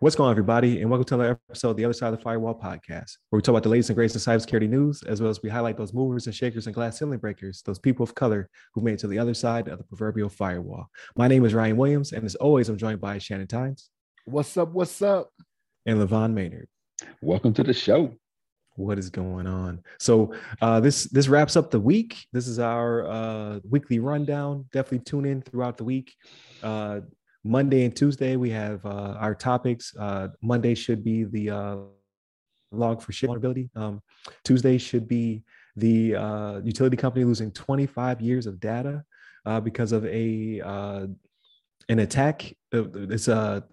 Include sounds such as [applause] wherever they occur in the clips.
What's going on, everybody, and welcome to another episode of the Other Side of the Firewall podcast, where we talk about the latest and greatest in cybersecurity news, as well as we highlight those movers and shakers and glass ceiling breakers, those people of color who made it to the other side of the proverbial firewall. My name is Ryan Williams, and as always, I'm joined by Shannon Tynes. What's up? What's up? And LeVon Maynard. Welcome to the show what is going on. So uh, this this wraps up the week. This is our uh, weekly rundown. Definitely tune in throughout the week. Uh, monday and tuesday we have uh, our topics. Uh, monday should be the uh, Log4Shell vulnerability um, tuesday should be the utility company losing 25 years of data because of a an attack. It's a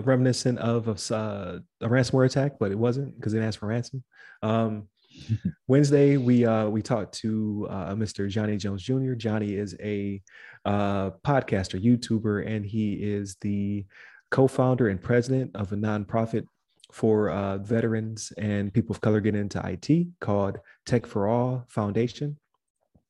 reminiscent of uh, a ransomware attack, but it wasn't because it asked for ransom. Um, [laughs] Wednesday, we uh, we talked to uh, Mr. Johnny Jones Jr. Johnny is a uh, podcaster, YouTuber, and he is the co-founder and president of a nonprofit for uh, veterans and people of color getting into IT called Tech for All Foundation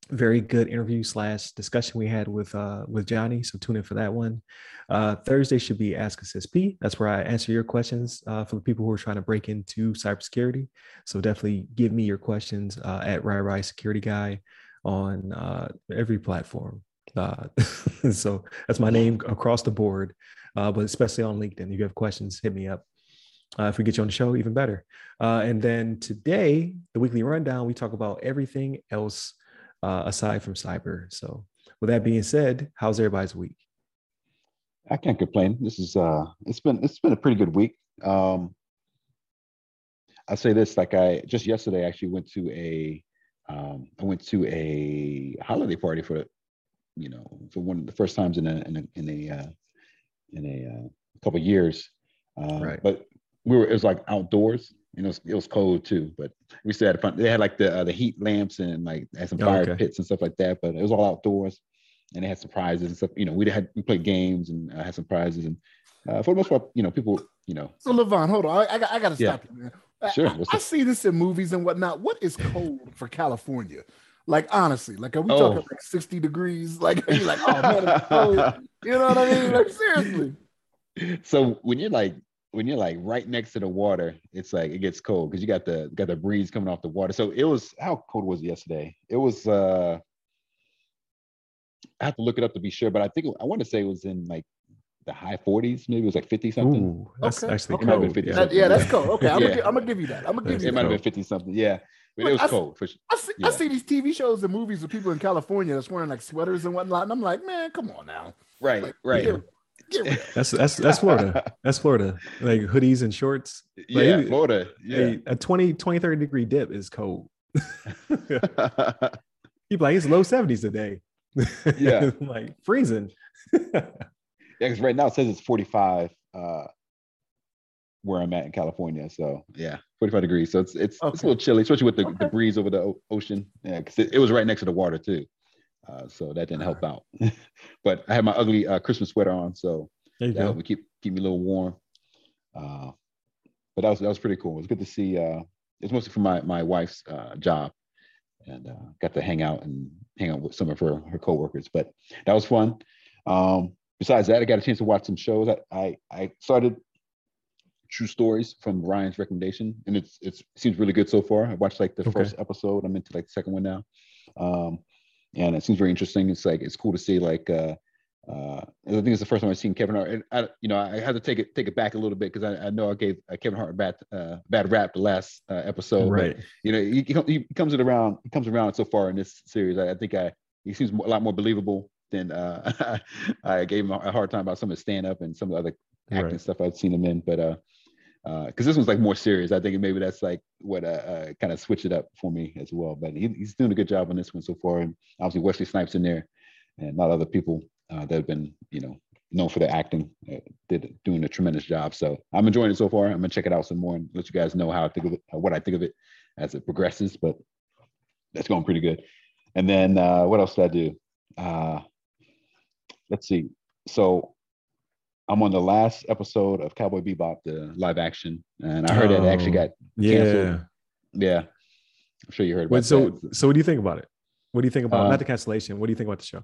very good interview slash discussion we had with uh, with Johnny. So tune in for that one. Uh, Thursday should be Ask Us SP. That's where I answer your questions uh, for the people who are trying to break into cybersecurity. So definitely give me your questions uh, at RyRy Security Guy on uh, every platform. Uh, [laughs] so that's my name across the board, uh, but especially on LinkedIn. If you have questions, hit me up. Uh, if we get you on the show, even better. Uh, and then today, the weekly rundown, we talk about everything else uh, aside from cyber. So, with that being said, how's everybody's week? I can't complain. This is uh, it's been it's been a pretty good week. Um, I say this like I just yesterday actually went to a um, I went to a holiday party for you know for one of the first times in a in a in a, uh, in a uh, couple years. Uh, right. But we were it was like outdoors, you know, it was cold too, but we still had fun. They had like the uh, the heat lamps and like had some fire okay. pits and stuff like that. But it was all outdoors, and they had surprises and stuff. You know, we had we played games and uh, had some prizes, and uh, for the most part, you know, people, you know. So LeVon, hold on, I, I, I got to stop yeah. you, man. Sure. I, I, see this in movies and whatnot. What is cold for California? Like honestly, like are we oh. talking like sixty degrees? Like are you like, oh man, it's cold. [laughs] You know what I mean? Like seriously. So when you're like when you're like right next to the water, it's like it gets cold because you got the got the breeze coming off the water. So it was how cold was it yesterday? It was uh I have to look it up to be sure, but I think I want to say it was in like the high 40s, maybe it was like 50 something. Ooh, that's okay. actually okay. cold. Yeah. That, yeah, that's cold. Okay, [laughs] I'm, yeah. gonna, I'm gonna give you that. I'm gonna give you. That. It might have been 50 something. Yeah. But it was I, cold for sure. I see, yeah. I see these TV shows and movies with people in California that's wearing like sweaters and whatnot, and I'm like, man, come on now. Right, like, right. That's that's that's Florida. [laughs] That's Florida. Like hoodies and shorts. Like, yeah, Florida. Yeah. A, a 20, 20, 30 degree dip is cold. [laughs] People like it's low 70s today. Yeah. [laughs] like freezing. yeah, because right now it says it's 45 uh where I'm at in California. So yeah, 45 degrees. So it's it's, okay. it's a little chilly, especially with the, okay. the breeze over the o- ocean. Yeah, because it, it was right next to the water too. Uh, so that didn't help out. [laughs] but I had my ugly uh, Christmas sweater on, so that helped me keep keep me a little warm. Uh, but that was that was pretty cool. It was good to see. Uh, it's mostly for my my wife's uh, job, and uh, got to hang out and hang out with some of her her coworkers. But that was fun. Um, besides that, I got a chance to watch some shows. I I, I started True Stories from Ryan's recommendation, and it's it's it seems really good so far. I watched like the okay. first episode. I'm into like the second one now. Um, and it seems very interesting. It's like it's cool to see like uh, uh, I think it's the first time I've seen Kevin Hart. And I, you know, I had to take it take it back a little bit because I, I, know I gave uh, Kevin Hart a bad uh, bad rap the last uh, episode. Right. But, you know, he, he comes it around. He comes around so far in this series. I, I think I he seems a lot more believable than uh, [laughs] I gave him a hard time about some of his stand up and some of the other acting right. stuff I've seen him in. But uh, because uh, this one's like more serious. I think maybe that's like what uh, uh kind of switched it up for me as well. But he, he's doing a good job on this one so far, and obviously Wesley Snipes in there, and a lot of other people uh, that have been you know known for their acting uh, did doing a tremendous job. So I'm enjoying it so far. I'm gonna check it out some more and let you guys know how I think of it, what I think of it as it progresses. But that's going pretty good. And then what else did I do? let's see. So I'm on the last episode of Cowboy Bebop, the live action, and I heard oh, that it actually got canceled. Yeah, yeah. I'm sure you heard about Wait, so, that. So, what do you think about it? What do you think about uh, not the cancellation? What do you think about the show?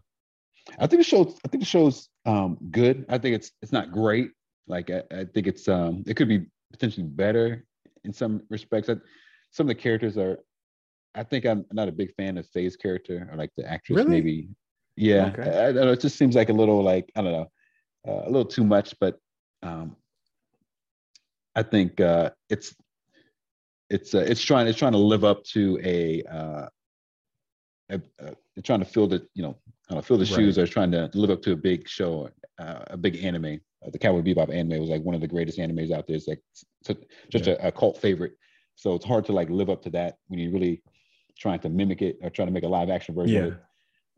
I think the show. I think the show's um, good. I think it's it's not great. Like I, I think it's um, it could be potentially better in some respects. I, some of the characters are. I think I'm not a big fan of Faye's character or like the actress. Really? Maybe. Yeah. Okay. I, I don't know. It just seems like a little like I don't know, uh, a little too much. But um, I think uh, it's it's uh, it's trying it's trying to live up to a, uh, a, a trying to fill the you know I don't know, fill the shoes or trying to live up to a big show uh, a big anime. Uh, the Cowboy Bebop anime was like one of the greatest animes out there. It's like such, such Yeah. a, a cult favorite. So it's hard to like live up to that when you're really trying to mimic it or trying to make a live action version Yeah. of it.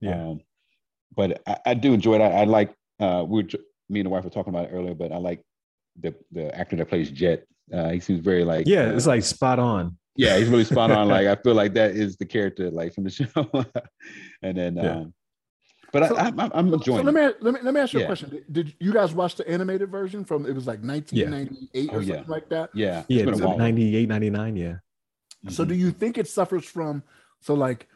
Yeah. Um, but I, I do enjoy it. I, I like uh, we were, me and the wife were talking about it earlier, but I like the the actor that plays Jet. Uh, he seems very like yeah, uh, it's like spot on. yeah, he's really spot on. Like I feel like that is the character like from the [laughs] show. and then, Yeah. um, but So- I, I'm, I'm So enjoying. let it. me let me let me ask you Yeah. a question. Did, did you guys watch the animated version from it was like 1998 Oh, or yeah. something like that? Yeah, Yeah, it's been it's a while. 98, 99. Yeah. So Mhm. do you think it suffers from so like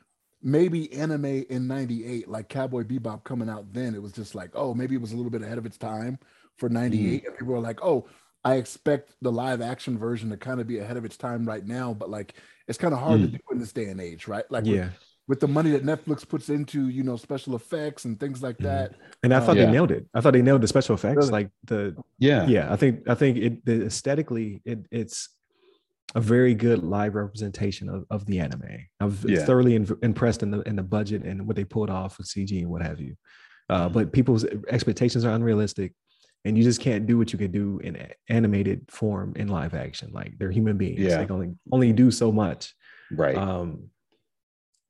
maybe anime in 98 like Cowboy Bebop coming out then it was just like oh maybe it was a little bit ahead of its time for 98 and people were like oh I expect the live action version to kind of be ahead of its time right now but like it's kind of hard to Mm. do in this day and age right like with, Yeah. with the money that Netflix puts into you know special effects and things like Mhm. that And I Oh, thought Yeah. they nailed it. I thought they nailed the special effects. Really? Like the yeah, yeah, I think I think it the aesthetically it it's a very good live representation of, of the anime. I'm Yeah. thoroughly in, impressed in the in the budget and what they pulled off with CG and what have you. Uh, Mhm. But people's expectations are unrealistic, and you just can't do what you can do in animated form in live action. Like they're human beings. Yeah. They can only only do so much. right. Um,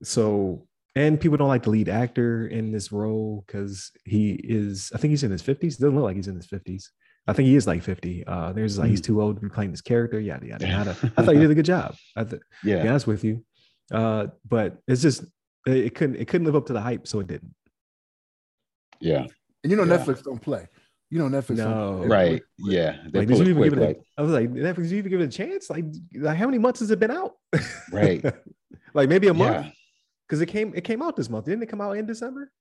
so and people don't like the lead actor in this role because he is, I think he's in his 50s. Doesn't look like he's in his 50s. I think he is like 50. Uh, there's like he's too old to be playing this character, yada yada yada. I thought he [laughs] did a good job. I th- to be honest with you. Uh, but it's just it it couldn't it couldn't live up to the hype, so it didn't. yeah, and you know Yeah. Netflix don't play you know Netflix No. right. Yeah, they Like, did it you even quick, give it? like, A, I was like, Netflix, did you even give it a chance? Like, like how many months has it been out? Right. [laughs] like maybe a month yeah, because it came it came out this month. Didn't it come out in December?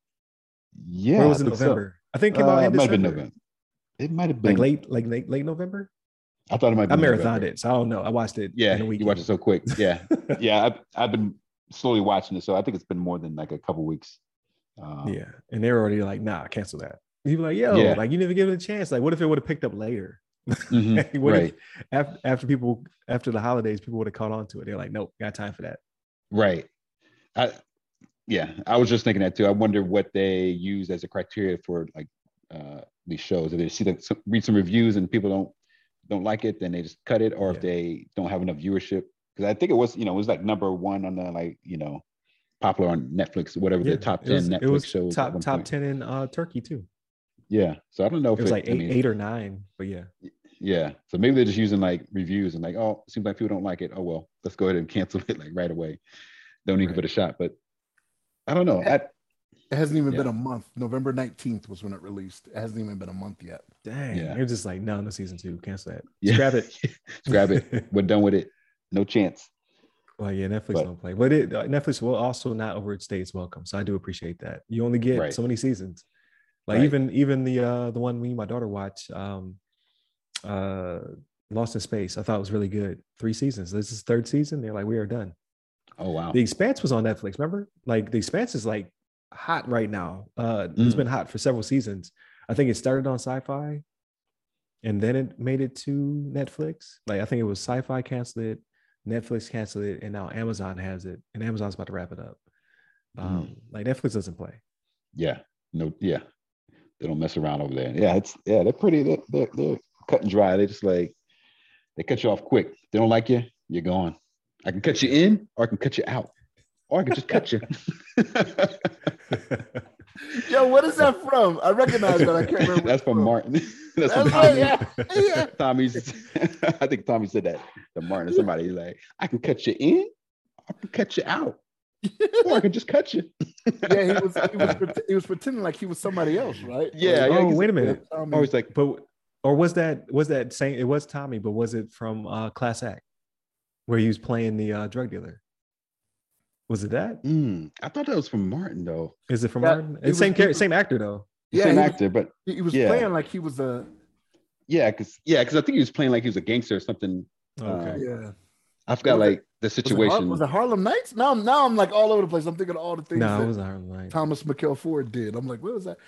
yeah. or was it I think so. November? I think it came Uh, out it in might have been November. It might have been Like late, like late, late November. I thought it might. I Be marathoned November. it, so I don't know. I watched it. Yeah, in a week. you watched it so quick. Yeah, [laughs] yeah. I've, I've been slowly watching it, so I think it's been more than like a couple weeks. Uh, yeah, and they're already like, "Nah, cancel that." You like, "Yo, Yeah. like you never give it a chance. Like, what if it would have picked up later? [laughs] mhm, What if- right, after after people after the holidays, people would have caught on to it. They're like, "Nope, got time for that." right. I, yeah, I was just thinking that too. I wonder what they use as a criteria for like uh, these shows. If they see that some, read some reviews and people don't don't like it, then they just cut it, or Yeah. if they don't have enough viewership. Because I think it was, you know, it was like number one on the like, you know, popular on Netflix, whatever Yeah, the top ten was, Netflix it was shows. top top point. ten in uh, Turkey too. Yeah, so I don't know if It was like I eight, mean, eight or nine, but yeah, Yeah. So maybe they're just using like reviews and like, oh, seems like people don't like it. Oh well, let's go ahead and [laughs] cancel it like right away. Don't need to Right. give it a shot. But I don't know. I, it hasn't even Yeah. been a month November 19th was when it released it hasn't even been a month yet dang, Yeah. they're just like, "No, no season two, cancel that. yeah. Scrap it." [laughs] Grab it. We're done with it. No chance. Well, yeah, Netflix But- don't play, but it uh, Netflix will also not overstay its welcome. So I do appreciate that. You only get Right. so many seasons. Like Right. even even the uh the one me and my daughter watch, um, uh, Lost in Space. I thought it was really good. Three seasons. This is third season. They're like, we are done. Oh wow. The Expanse was on Netflix. Remember, like the Expanse is like hot right now. Uh, it's Mm. been hot for several seasons. I think it started on Sci-Fi, and then it made it to Netflix. Like I think it was Sci-Fi canceled it, Netflix canceled it, and now Amazon has it, and Amazon's about to wrap it up. Um, Like Netflix doesn't play. Yeah. No. Yeah. They don't mess around over there. Yeah. It's yeah. They're pretty. They're, they're, they're cut and dry. They just like they cut you off quick. They don't like you. You're gone. I can cut you in, or I can cut you out, or I can just cut you. [laughs] yo what is that from I recognize that I can't remember [laughs] That's from Martin. [laughs] That's That's from right, Tommy. yeah. yeah. Tommy's. I think Tommy said that to Martin or somebody. He's like, I can cut you in, I can cut you out, or I can just cut you. yeah, he was he was pret- he was pretending like he was somebody else, right? Yeah, yeah, oh, wait a minute. Tommy- Always like, But or was that was that same? It was Tommy, but was it from uh, Class Act, where he was playing the uh, drug dealer? Was it that? Mm, I thought that was from Martin though. Is it from Yeah, Martin? it It's same was- character, same actor though. Yeah, Same actor, but He, he was Yeah. playing like he was a yeah, because yeah, because I think he was playing like he was a gangster or something. Okay. yeah. I forgot Was it- like the Was it, Har- situation. was it Harlem Nights? Now, I'm- now I'm like all over the place. I'm thinking of all the things no, that it was Harlem Night. Thomas Mikal Ford did. I'm like, what was that?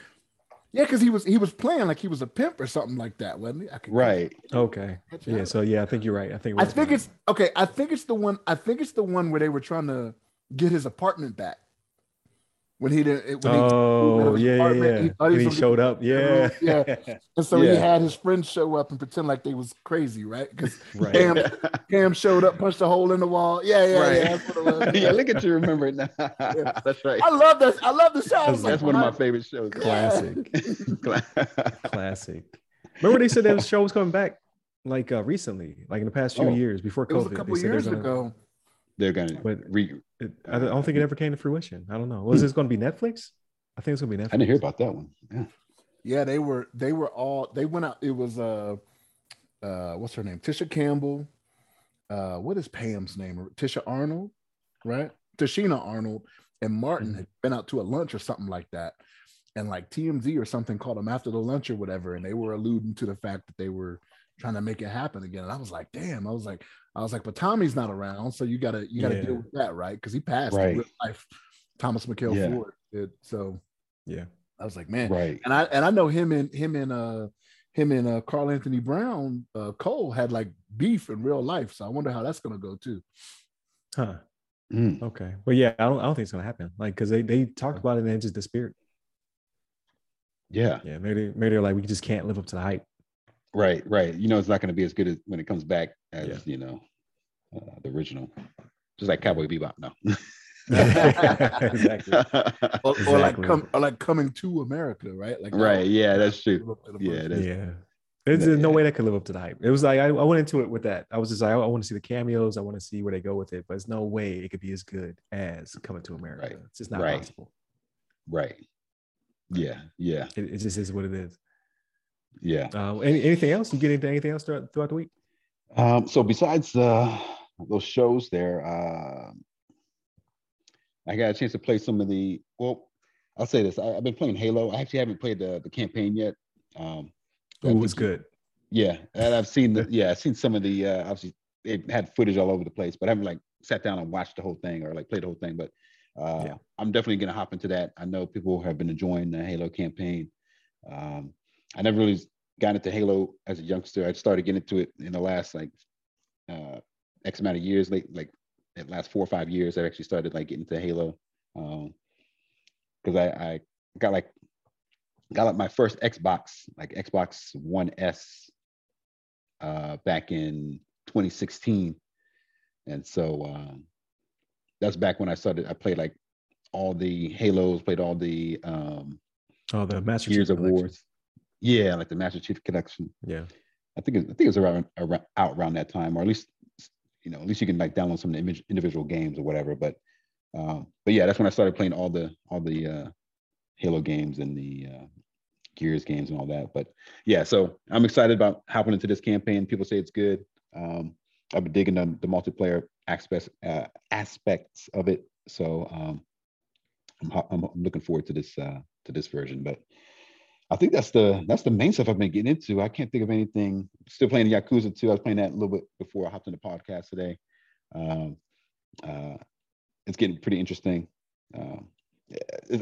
Yeah, because he was he was playing like he was a pimp or something like that, wasn't he? I could right. Okay. Yeah. So yeah, I think you're right. I think. I think it's okay. I think it's the one. I think it's the one where they were trying to get his apartment back when he didn't. When he, Oh his yeah, yeah, yeah. he thought he he showed up. Yeah. Yeah. and so he had his friends show up and pretend like they was crazy, right? Because Right. Cam, [laughs] Cam showed up, punched a hole in the wall. Yeah, yeah, Right. yeah. That's what [laughs] yeah, look at you remember it now. That's right. I love that. I love the show. I That's like, one of my favorite shows. Classic. [laughs] Classic. Classic. Remember they said that show was coming back like uh recently, like in the past few Oh. years before COVID. It was COVID. a couple they said they're years gonna- ago. They're gonna But re. It, I don't think it ever came to fruition. I don't know. Was this going to be Netflix? I think it's going to be Netflix. I didn't hear about that one. Yeah. Yeah, they were. They were all. They went out. It was uh, uh, what's her name? Tisha Campbell. Uh, what is Pam's name? Tisha Arnold, right? Tichina Arnold and Martin Mhm. had been out to a lunch or something like that, and like TMZ or something called them after the lunch or whatever, and they were alluding to the fact that they were trying to make it happen again. And I was like, damn. I was like, I was like, but Tommy's not around, so you gotta you gotta Yeah. deal with that, right? Because he passed in Right. real life. Thomas Mikal Yeah. Ford did. So Yeah. I was like, man, Right. and I and I know him and him and uh him and uh Carl Anthony Brown, uh Cole had like beef in real life. So I wonder how that's gonna go too. Huh. Mm. Okay. Well, yeah, I don't. I don't think it's going to happen. Like, because they they talked about it and then it just disappeared. Yeah. Yeah. Maybe maybe they're like we just can't live up to the hype. Right. Right. You know, it's not going to be as good as when it comes back as Yeah. you know uh, the original. Just like Cowboy Bebop. No. [laughs] exactly. Or, or like Exactly. come or like coming to America, right? Like right. Yeah. That's true. live up to the Yeah, that's- Yeah. There's Yeah. no way that could live up to the hype. It was like I, I went into it with that. I was just like, I, want to see the cameos. I want to see where they go with it. But there's no way it could be as good as Coming to America. Right. It's just not Right. possible. Right. Yeah. Yeah. It, it just is what it is. Yeah. Uh, any, anything else? You get into anything else throughout, throughout the week? Um, so besides uh, those shows there, uh, I got a chance to play some of the. Well, I'll say this: I, have been playing Halo. I actually haven't played the the campaign yet. Um, it was good. Yeah, and I've seen the [laughs] yeah, I've seen some of the uh, obviously it had footage all over the place, but I haven't like sat down and watched the whole thing or like played the whole thing. But uh, Yeah. I'm definitely gonna hop into that. I know people have been enjoying the Halo campaign. Um, I never really got into Halo as a youngster. I started getting into it in the last like uh, X amount of years, like like the last four or five years. I actually started like getting into Halo because I, I got like got like my first Xbox, like Xbox One S, uh, back in 2016, and so um, that's back when I started. I played like all the Halos, played all the um, Oh, the Master Gears Chief of Collection. Wars. Yeah, like the Master Chief Collection. Yeah. I think it, I think it was around, around out around that time, or at least you know at least you can like download some of the image, individual games or whatever. But um, but yeah, that's when I started playing all the all the uh, Halo games and the uh, Gears games and all that. But yeah, so I'm excited about hopping into this campaign. People say it's good. Um, I've been digging the, the multiplayer aspects uh, aspects of it. So um, I'm, I'm I'm looking forward to this uh, to this version. But I think that's the that's the main stuff I've been getting into. I can't think of anything. Still playing Yakuza too. I was playing that a little bit before I hopped on the podcast today. Um, uh, it's getting pretty interesting. Um,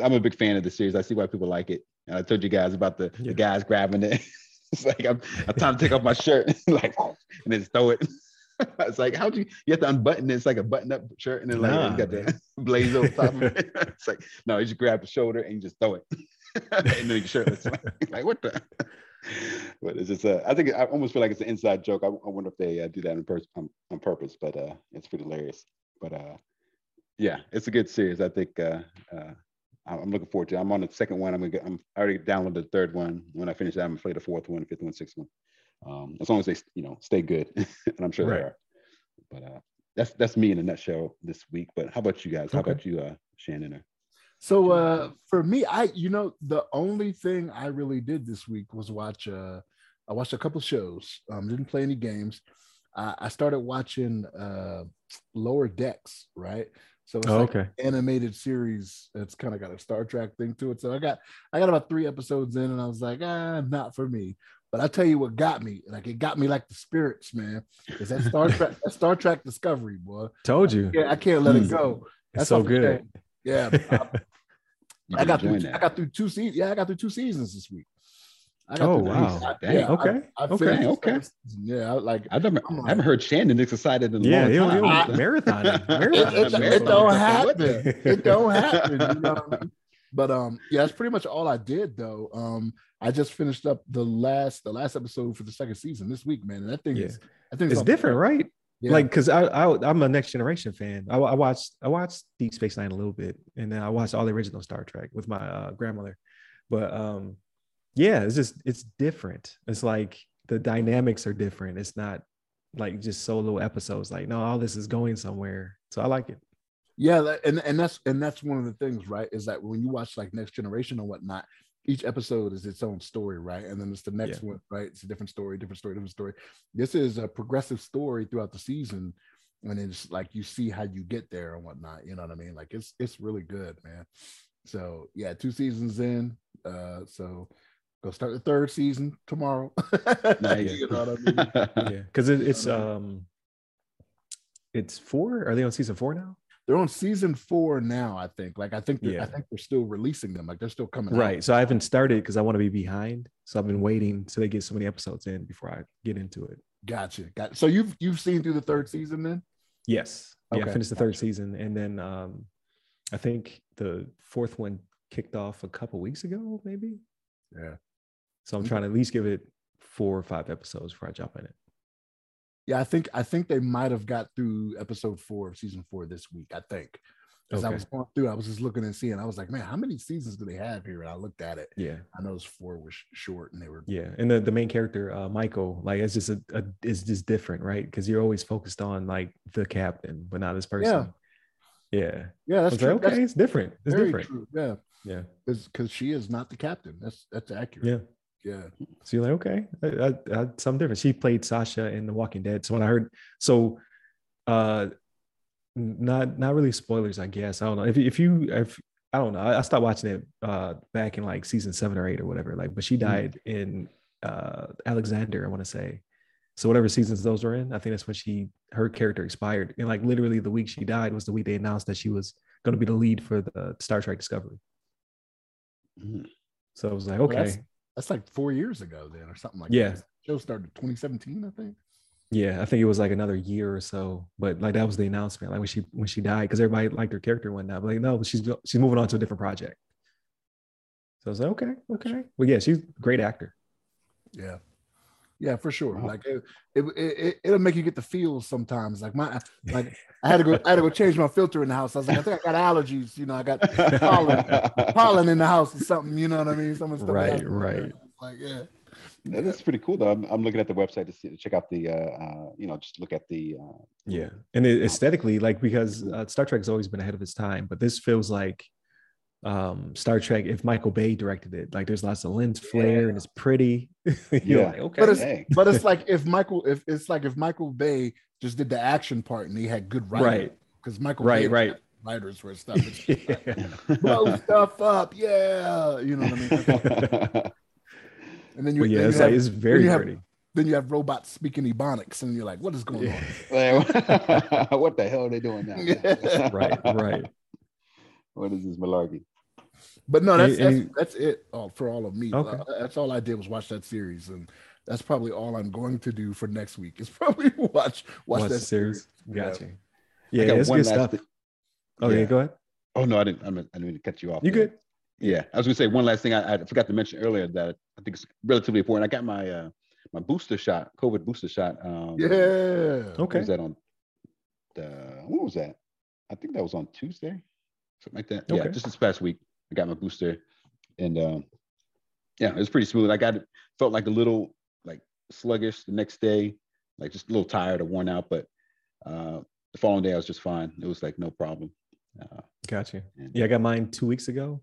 I'm a big fan of the series. I see why people like it. And I told you guys about the, Yeah. the guys grabbing it. [laughs] it's like I'm, I'm trying to take off my shirt, [laughs] like, and then throw it. [laughs] it's like, how do you? You have to unbutton it. It's like a button-up shirt, and then like Nah, you got man. the blaze over top of it. it's like, no, you just grab the shoulder and you just throw it, [laughs] and then shirtless. [laughs] like, what the? [laughs] But it's just, uh, I think I almost feel like it's an inside joke. I, I wonder if they uh, do that on, pers- on, on purpose, but uh, it's pretty hilarious. But uh, yeah, it's a good series. I think uh, uh, I'm I'm looking forward to. it. I'm on the second one. I'm gonna get. I'm I already downloaded the third one. When I finish that, I'm gonna play the fourth one, fifth one, sixth one. Um, as long as they, you know, stay good, and I'm sure Right. they are. But uh, that's that's me in a nutshell this week. But how about you guys? How Okay. about you, uh, Shannon? Or, So uh for me, I you know the only thing I really did this week was watch uh I watched a couple shows. Um didn't play any games. I, I started watching uh Lower Decks, right? So it's Oh, like okay. animated series. It's kind of got a Star Trek thing to it. So I got I got about three episodes in, and I was like, ah, not for me. But I tell you what got me, like it got me like the spirits, man. Is that Star [laughs] Trek? that Star Trek Discovery, boy. Told you. Yeah, I can't let it go. It's so good. Yeah, [laughs] I, You I got through. enjoying I got through two seasons. Yeah, I got through two seasons this week. I got Oh, through- wow. I- Dang, yeah, okay, I, okay. Okay. season. Yeah, I, like I've never, I'm I haven't heard Shannon excited in a Yeah, long time. he'll marathon [laughs] it. it, Marathon it, it. it don't happen. It don't happen. You know what I mean? But um, yeah, that's pretty much all I did though. Um, I just finished up the last the last episode for the second season this week, man. And that thing Yeah. is, I think It's different, right? Yeah. Like, cause I, I I'm a Next Generation fan. I, I watched I watched Deep Space Nine a little bit, and then I watched all the original Star Trek with my uh, grandmother. But um, yeah, it's just it's different. It's like the dynamics are different. It's not like just solo episodes. Like, no, all this is going somewhere. So I like it. Yeah, and and that's and that's one of the things, right? Is that when you watch like Next Generation or whatnot, each episode is its own story, right? And then it's the next one, right? It's a different story, different story, different story. This is a progressive story throughout the season, and it's like you see how you get there and whatnot. You know what I mean? Like it's it's really good, man. So yeah, two seasons in. Uh, so go start the third season tomorrow. [laughs] Nice. you know what I mean? [laughs] Yeah, because it, it's um, it's four. Are they on season four now? They're on season four now, I think. Like I think they're, I think they're still releasing them. Like they're still coming out. Right. So I haven't started because I want to be behind. So I've been waiting till they get so many episodes in before I get into it. Gotcha. Got so you've you've seen through the third season then? Yes. Okay. Yeah, I finished the third season. And then um I think the fourth one kicked off a couple weeks ago, maybe. Yeah. So I'm trying to at least give it four or five episodes before I jump in it. Yeah, I think I think they might have got through episode four of season four this week. I think. As I was going through, I was just looking and seeing. I was like, man, how many seasons do they have here? And I looked at it. Yeah. I know noticed four was sh- short, and they were Yeah. And the, the main character, uh Michael, like it's just a, a it's just different, right? Because you're always focused on like the captain, but not this person. Yeah. yeah, I that's true. like, okay, That's it's different. It's different. true. Yeah, Yeah. because she is not the captain. That's that's accurate. Yeah. Yeah. So you're like, okay, I, I, I, something different. She played Sasha in The Walking Dead. So when I heard, so uh, not not really spoilers, I guess. I don't know if you- if you if I don't know. I, stopped watching it uh back in like season seven or eight or whatever. Like, but she died in uh Alexandria, I want to say. So whatever seasons those were in, I think that's when she her character expired. And like literally the week she died was the week they announced that she was going to be the lead for the Star Trek Discovery. Mhm. So I was like, Well, that's- like four years ago then, or something like Yeah. that. Show started 2017, I think. Yeah, I think it was like another year or so, but like that was the announcement, like when she when she died, because everybody liked her character and whatnot. But like, no, she's she's moving on to a different project. So I was like, okay, okay. Well, yeah, she's a great actor. Yeah. Yeah, for sure. Wow. Like it, it, it, it'll make you get the feels sometimes. Like my, [laughs] like I had to go, I had to go change my filter in the house. I was like, I think I got allergies. You know, I got pollen, [laughs] pollen in the house or something. You know what I mean? Some of the Right, happened. right. Like yeah, Yeah, That's pretty cool though. I'm, I'm looking at the website to see to check out the uh, uh you know just look at the uh Yeah, and it, aesthetically, like because uh, Star Trek has always been ahead of its time, but this feels like um Star Trek if Michael Bay directed it. Like there's lots of lens flare and it's pretty. [laughs] Yeah. like, okay, But it's- dang. but it's like if Michael, if it's like if Michael Bay just did the action part and he had good writing, right, Because Michael right, Bay right. writers were stuff. It's like, [laughs] blow stuff up, yeah. You know what I mean? [laughs] And then you, But yeah, then it's you like have, it's very you have- pretty. then you have robots speaking Ebonics, and you're like, what is going on? What the hell are they doing now? Yeah. right, right. What is this malarkey? But no, that's Any- that's, any- that's it oh, for all of me. Okay. Uh, That's all I did was watch that series, and that's probably all I'm going to do for next week. Is [laughs] probably watch watch, Watch that the series. Yeah. Gotcha. I Yeah, got it's one good last stuff. thi- Oh yeah. yeah. go ahead. Oh no, I didn't. I didn't, I didn't mean to cut you off. You there. good? Yeah, I was gonna say one last thing. I, I forgot to mention earlier that I think it's relatively important. I got my uh my booster shot, COVID booster shot. Um, Yeah. What Okay. was that on? The when was that? I think that was on Tuesday, something like that. Yeah, just this past week, I got my booster, and um, yeah, it was pretty smooth. I got felt like a little like sluggish the next day, like just a little tired or worn out, but uh, the following day I was just fine. It was like no problem. Uh, Gotcha. and- Yeah, I got mine two weeks ago,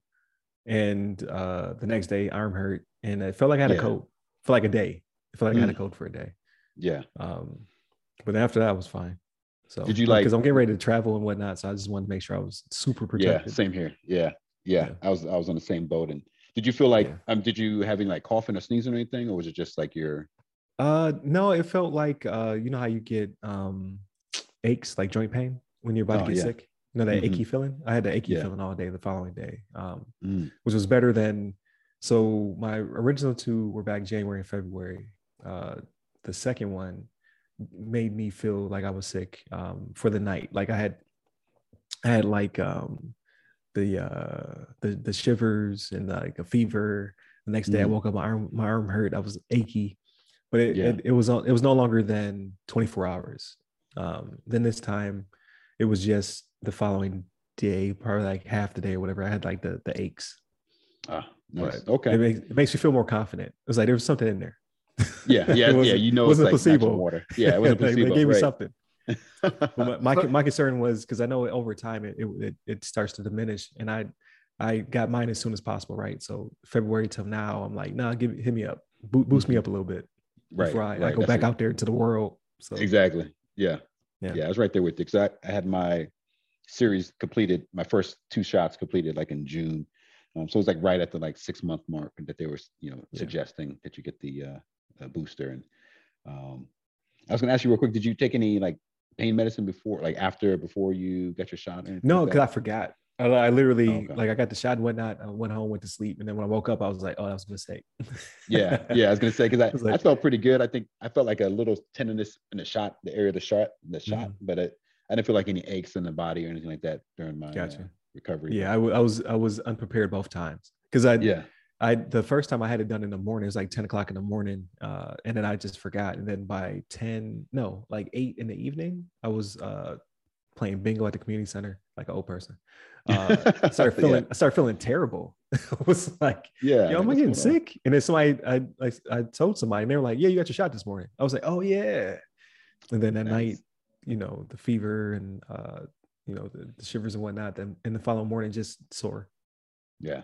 and uh the next day arm hurt, and it felt like I had a Yeah. cold for like a day. It felt like I had a Mm. cold for a day. yeah. Um, but after that, I was fine. So Did you, like- because I'm getting ready to travel and whatnot, so I just wanted to make sure I was super protected. Yeah, same here. Yeah, yeah. Yeah. I was I was on the same boat. And did you feel like Yeah. um did you having like coughing or sneezing or anything, or was it just like your Uh, no, it felt like uh, you know how you get um aches, like joint pain when you're about Oh, to get yeah. sick. You know that Mhm. achy feeling. I had the achy feeling all day the following day, um, Mm, which was better than. So my original two were back January and February. Uh, the second one made me feel like I was sick um, for the night. Like I had, I had like um, the uh, the the shivers and like a fever. The next day I Mhm. woke up, my arm my arm hurt. I was achy, but it Yeah. it, it was it was no longer than 24 hours. Um, then this time, it was just the following day, probably like half the day or whatever. I had like the the aches. ah, nice. But Okay. It makes, it makes you feel more confident. It was like there was something in there. Yeah, [laughs] It yeah, yeah. You know, wasn't like placebo. water. Yeah, it wasn't [laughs] placebo. they gave me right. something. My, my, [laughs] my concern was because I know over time it, it it starts to diminish, and I I got mine as soon as possible, right? So February till now, I'm like, nah, give hit me up, Bo- boost me up a little bit right, before I, I right. go That's back it. out there into the world. So Exactly. Yeah. Yeah. Yeah. I was right there with you. Cause I, I had my series completed, my first two shots completed like in June. Um, so it was like right at the like six month mark that they were, you know, Yeah. suggesting that you get the uh, booster. And um, I was gonna ask you real quick, did you take any like pain medicine before, like after, before you got your shot? no, like because I forgot. I, I literally Oh, okay. like I got the shot and whatnot. I went home, went to sleep, and then when I woke up, I was like, oh, that was a mistake. yeah, yeah. I was gonna say because I, [laughs] I like- felt pretty good. I think I felt like a little tenderness in the shot, the area of the shot, the shot, Mhm. but it, I didn't feel like any aches in the body or anything like that during my uh, recovery. yeah, I, w- I was I was unprepared both times because I yeah, I the first time I had it done in the morning, it was like 10 o'clock in the morning. Uh, and then I just forgot. And then by 10, no, like eight in the evening, I was uh playing bingo at the community center, like an old person. Uh I [laughs] started Yeah. feeling I started feeling terrible. [laughs] I was like, yeah. yo, am I getting sick? And then somebody I, I I told somebody and they were like, Yeah, you got your shot this morning. I was like, Oh yeah. And then that Nice. night, you know, the fever and uh, you know, the, the shivers and whatnot, then and the following morning just sore. Yeah,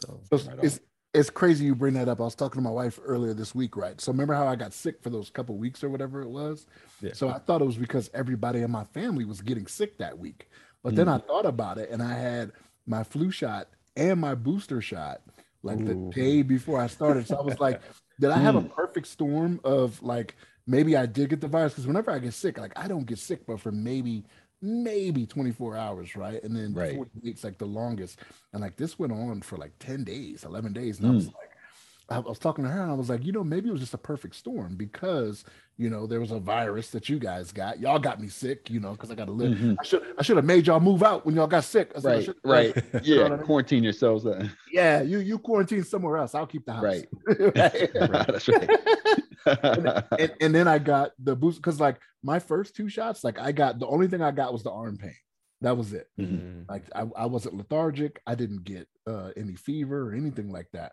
So it's, Right it's it's crazy you bring that up. I was talking to my wife earlier this week, right? So remember how I got sick for those couple weeks or whatever it was? Yeah. So I thought it was because everybody in my family was getting sick that week. But then Mm. I thought about it and I had my flu shot and my booster shot like the day before I started. So I was like, [laughs] did I have a Mm. perfect storm of like maybe I did get the virus? Because whenever I get sick, like I don't get sick, but for maybe maybe 24 hours, right? And then Right. 40 weeks, like the longest. And like this went on for like 10 days, 11 days. And I was Mm. like, I was talking to her and I was like, you know, maybe it was just a perfect storm because, you know, there was a virus that you guys got. Y'all got me sick, you know, because I got to live. Mhm. I should I should have made y'all move out when y'all got sick. I said, I right, right. [laughs] You know Yeah, I mean? quarantine yourselves. uh, [laughs] Yeah, you you quarantine somewhere else. I'll keep the house. Right. [laughs] Right. That's right. and, and then I got the boost because like my first two shots, like I got the only thing I got was the arm pain. That was it. Mhm. Like I, I wasn't lethargic. I didn't get uh, any fever or anything like that.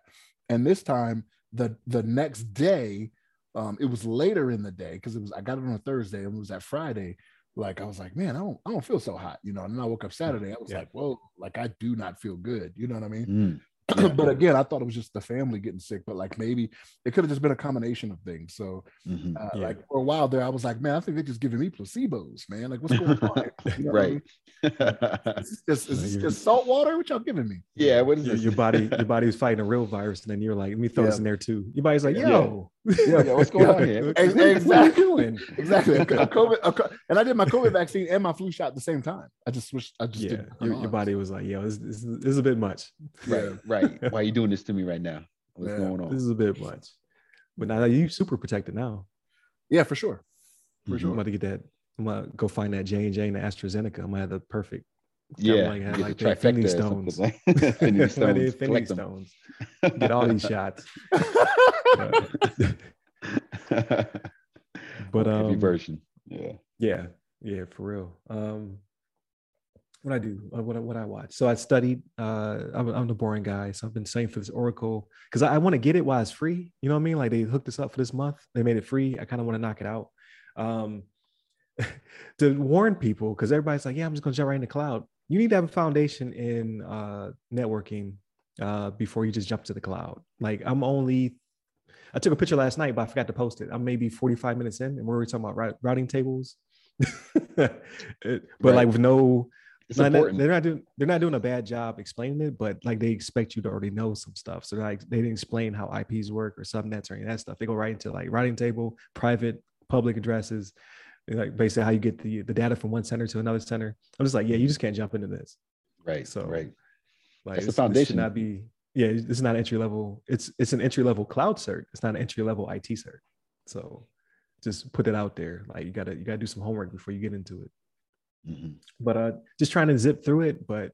And this time, the the next day, um, it was later in the day because it was I got it on a Thursday and it was that Friday. Like I was like, man, I don't I don't feel so hot, you know. And then I woke up Saturday. I was Yeah. like, whoa, like I do not feel good. You know what I mean? Mm. Yeah. [clears throat] but again, I thought it was just the family getting sick, but like maybe it could have just been a combination of things. So Mhm. uh, Yeah. like for a while there, I was like, man, I think they're just giving me placebos, man. Like what's going on? [laughs] You know what I right. mean? Is this, is just salt water? What y'all giving me? yeah. What is your, this? your body your [laughs] body was fighting a real virus and then you're like let me throw this in there too your body's like Yeah. yo Yeah, yeah, what's going on here? What- Ex- what are you exactly. Exactly. [laughs] COVID, a co- and I did my COVID vaccine and my flu shot at the same time. I just switched. I just yeah did. your, your body was like yo this, this, this is a bit much Right, [laughs] right. Why are you doing this to me right now? What's Yeah. going on? this is a bit much but now you super protected now Yeah, for sure. For Mhm. i'm sure. about to get that i'm gonna go find that j&j and the astrazeneca i'm gonna have the perfect Yeah, like- have like the Infinity trifecta or something Stones. [laughs] Infinity stones. infinity stones get all these shots [laughs] but Heavy um version. Yeah. Yeah, yeah, for real. Um, what I do, uh, what I, what I watch. So I studied. Uh, I'm, I'm the boring guy, so I've been studying for this Oracle because I, I want to get it while it's free. You know what I mean? Like they hooked us up for this month. They made it free. I kind of want to knock it out. Um, [laughs] to warn people because everybody's like, yeah, I'm just gonna jump right in the cloud. You need to have a foundation in uh, networking uh, before you just jump to the cloud. Like I'm only. I took a picture last night, but I forgot to post it. I'm maybe 45 minutes in, and we were talking about routing tables [laughs] but right. like with no it's not, important. They're not doing they're not doing a bad job explaining it, but like they expect you to already know some stuff. So like they didn't explain how IPs work or subnets or any of that stuff. They go right into like routing table, private, public addresses, like basically how you get the the data from one center to another center. I'm just like, yeah, you just can't jump into this. Right. So right. Like That's the foundation. Should not be yeah, this is not entry level. It's it's an entry level cloud cert. It's not an entry level IT cert. So just put it out there. Like you gotta you gotta do some homework before you get into it. Mm-hmm. But uh, just trying to zip through it. But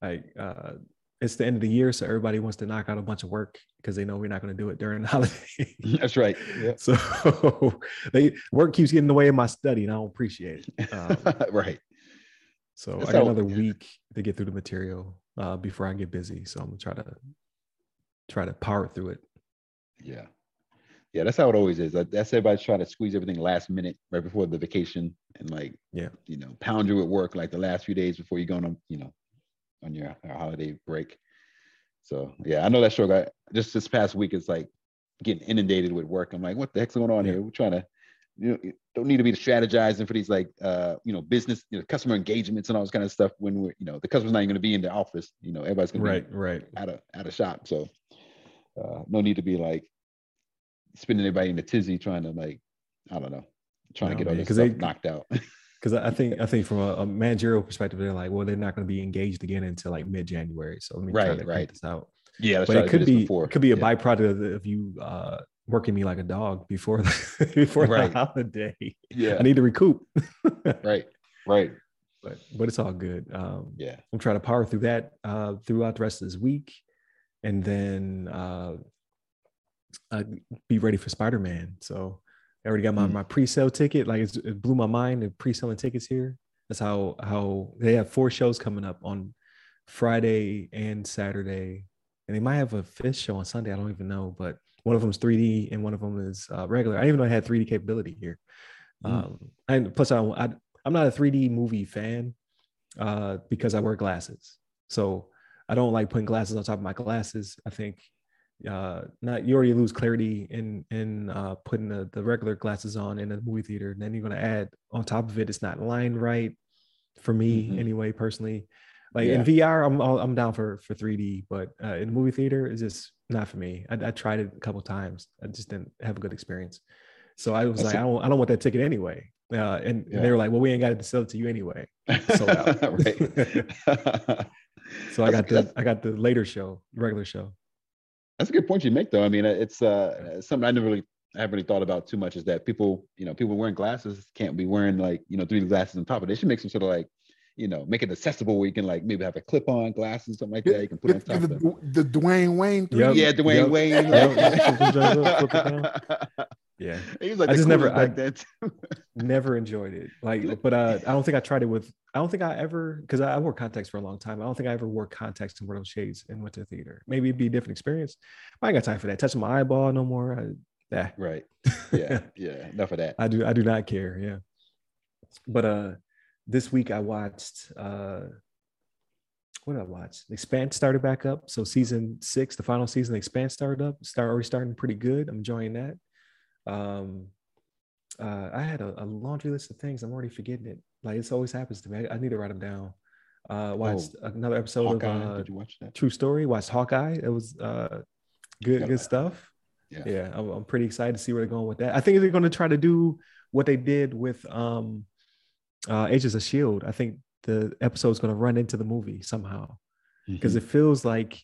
like uh, it's the end of the year, so everybody wants to knock out a bunch of work because they know we're not going to do it during the [laughs] holiday. That's right. Yeah. So [laughs] they work keeps getting in the way of my study, and I don't appreciate it. [laughs] Um, right. So That's I got another week to get through the material uh, before I get busy. So I'm gonna try to try to power through it. Yeah yeah, that's how it always is. That's everybody trying to squeeze everything last minute right before the vacation and like, yeah, you know, pound you at work like the last few days before you're going on, you know, on your, holiday break. So yeah, I know that sure. just this past week, it's like getting inundated with work. I'm like, what the heck's going on yeah. here? We're trying to, you know, don't need to be strategizing for these like, uh, you know, business, you know, customer engagements and all this kind of stuff when we're, you know, the customer's not even going to be in the office. You know, everybody's going right, to be right out of out of shop. So uh, no need to be like spending everybody in the tizzy trying to like, I don't know, trying no, to get all this stuff they, knocked out. [laughs] Because I think I think from a, a, managerial perspective, they're like, well, they're not going to be engaged again until like mid January. So let me right, try to right. this out. Yeah, but it could be it could be a yeah. byproduct of, of you uh, working me like a dog before the, [laughs] before right. the holiday. Yeah, I need to recoup. [laughs] right, right. But but it's all good. Um, yeah, I'm trying to power through that uh, throughout the rest of this week, and then uh, uh, be ready for Spider Man. So I already got my, mm. my pre sale ticket. Like it blew my mind. The pre selling tickets here. That's how how they have four shows coming up on Friday and Saturday, and they might have a fifth show on Sunday. I don't even know, but one of them is 3D and one of them is uh, regular. I didn't even know I had 3D capability here. Mm. Um, and plus, I, I I'm not a 3D movie fan uh, because I wear glasses. So I don't like putting glasses on top of my glasses. I think uh not you already lose clarity in in uh putting the, the regular glasses on in a movie theater and then you're going to add on top of it it's not lined right for me mm-hmm. anyway personally like yeah. in vr i'm i'm down for for 3d but uh, in movie theater it's just not for me I, I, tried it a couple times i just didn't have a good experience so i was That's like I don't, I don't want that ticket anyway uh, and, yeah. they were like well we ain't got it to sell it to you anyway [laughs] [laughs] so i got the i got the later show regular show that's a good point you make, though. I mean, it's uh, something I never really, I haven't really thought about too much. Is that people, you know, people wearing glasses can't be wearing like, you know, 3D glasses on top of it. They should make some sort of like, you know, make it accessible where you can like maybe have a clip-on glasses, something like that. You can put on top the, of the Dwayne Wayne. Yep. Yeah, Dwayne yep. Wayne. Yep. [laughs] [laughs] Yeah, he was like I just never I, [laughs] never enjoyed it. Like, but uh, I don't think I tried it with. I don't think I ever because I, I, wore contacts for a long time. I don't think I ever wore contacts and wore those shades and went to the theater. Maybe it'd be a different experience. I ain't got time for that. Touching my eyeball no more. I, yeah. Right. Yeah. Yeah. Enough of that. I do. I do not care. Yeah. But uh, this week I watched uh what did I watch? The Expanse started back up. So season six, the final season, the Expanse started up. Start already starting pretty good. I'm enjoying that. Um, uh, I had a, a, laundry list of things. I'm already forgetting it. Like it always happens to me. I, I need to write them down. Uh, watched oh, another episode Hawkeye. of uh, Did you watch that? True Story. Watched Hawkeye. It was uh, good, good stuff. Yeah, yeah. I'm, I'm, pretty excited to see where they're going with that. I think they're going to try to do what they did with um, uh, Agents of Shield. I think the episode's going to run into the movie somehow because mm-hmm. it feels like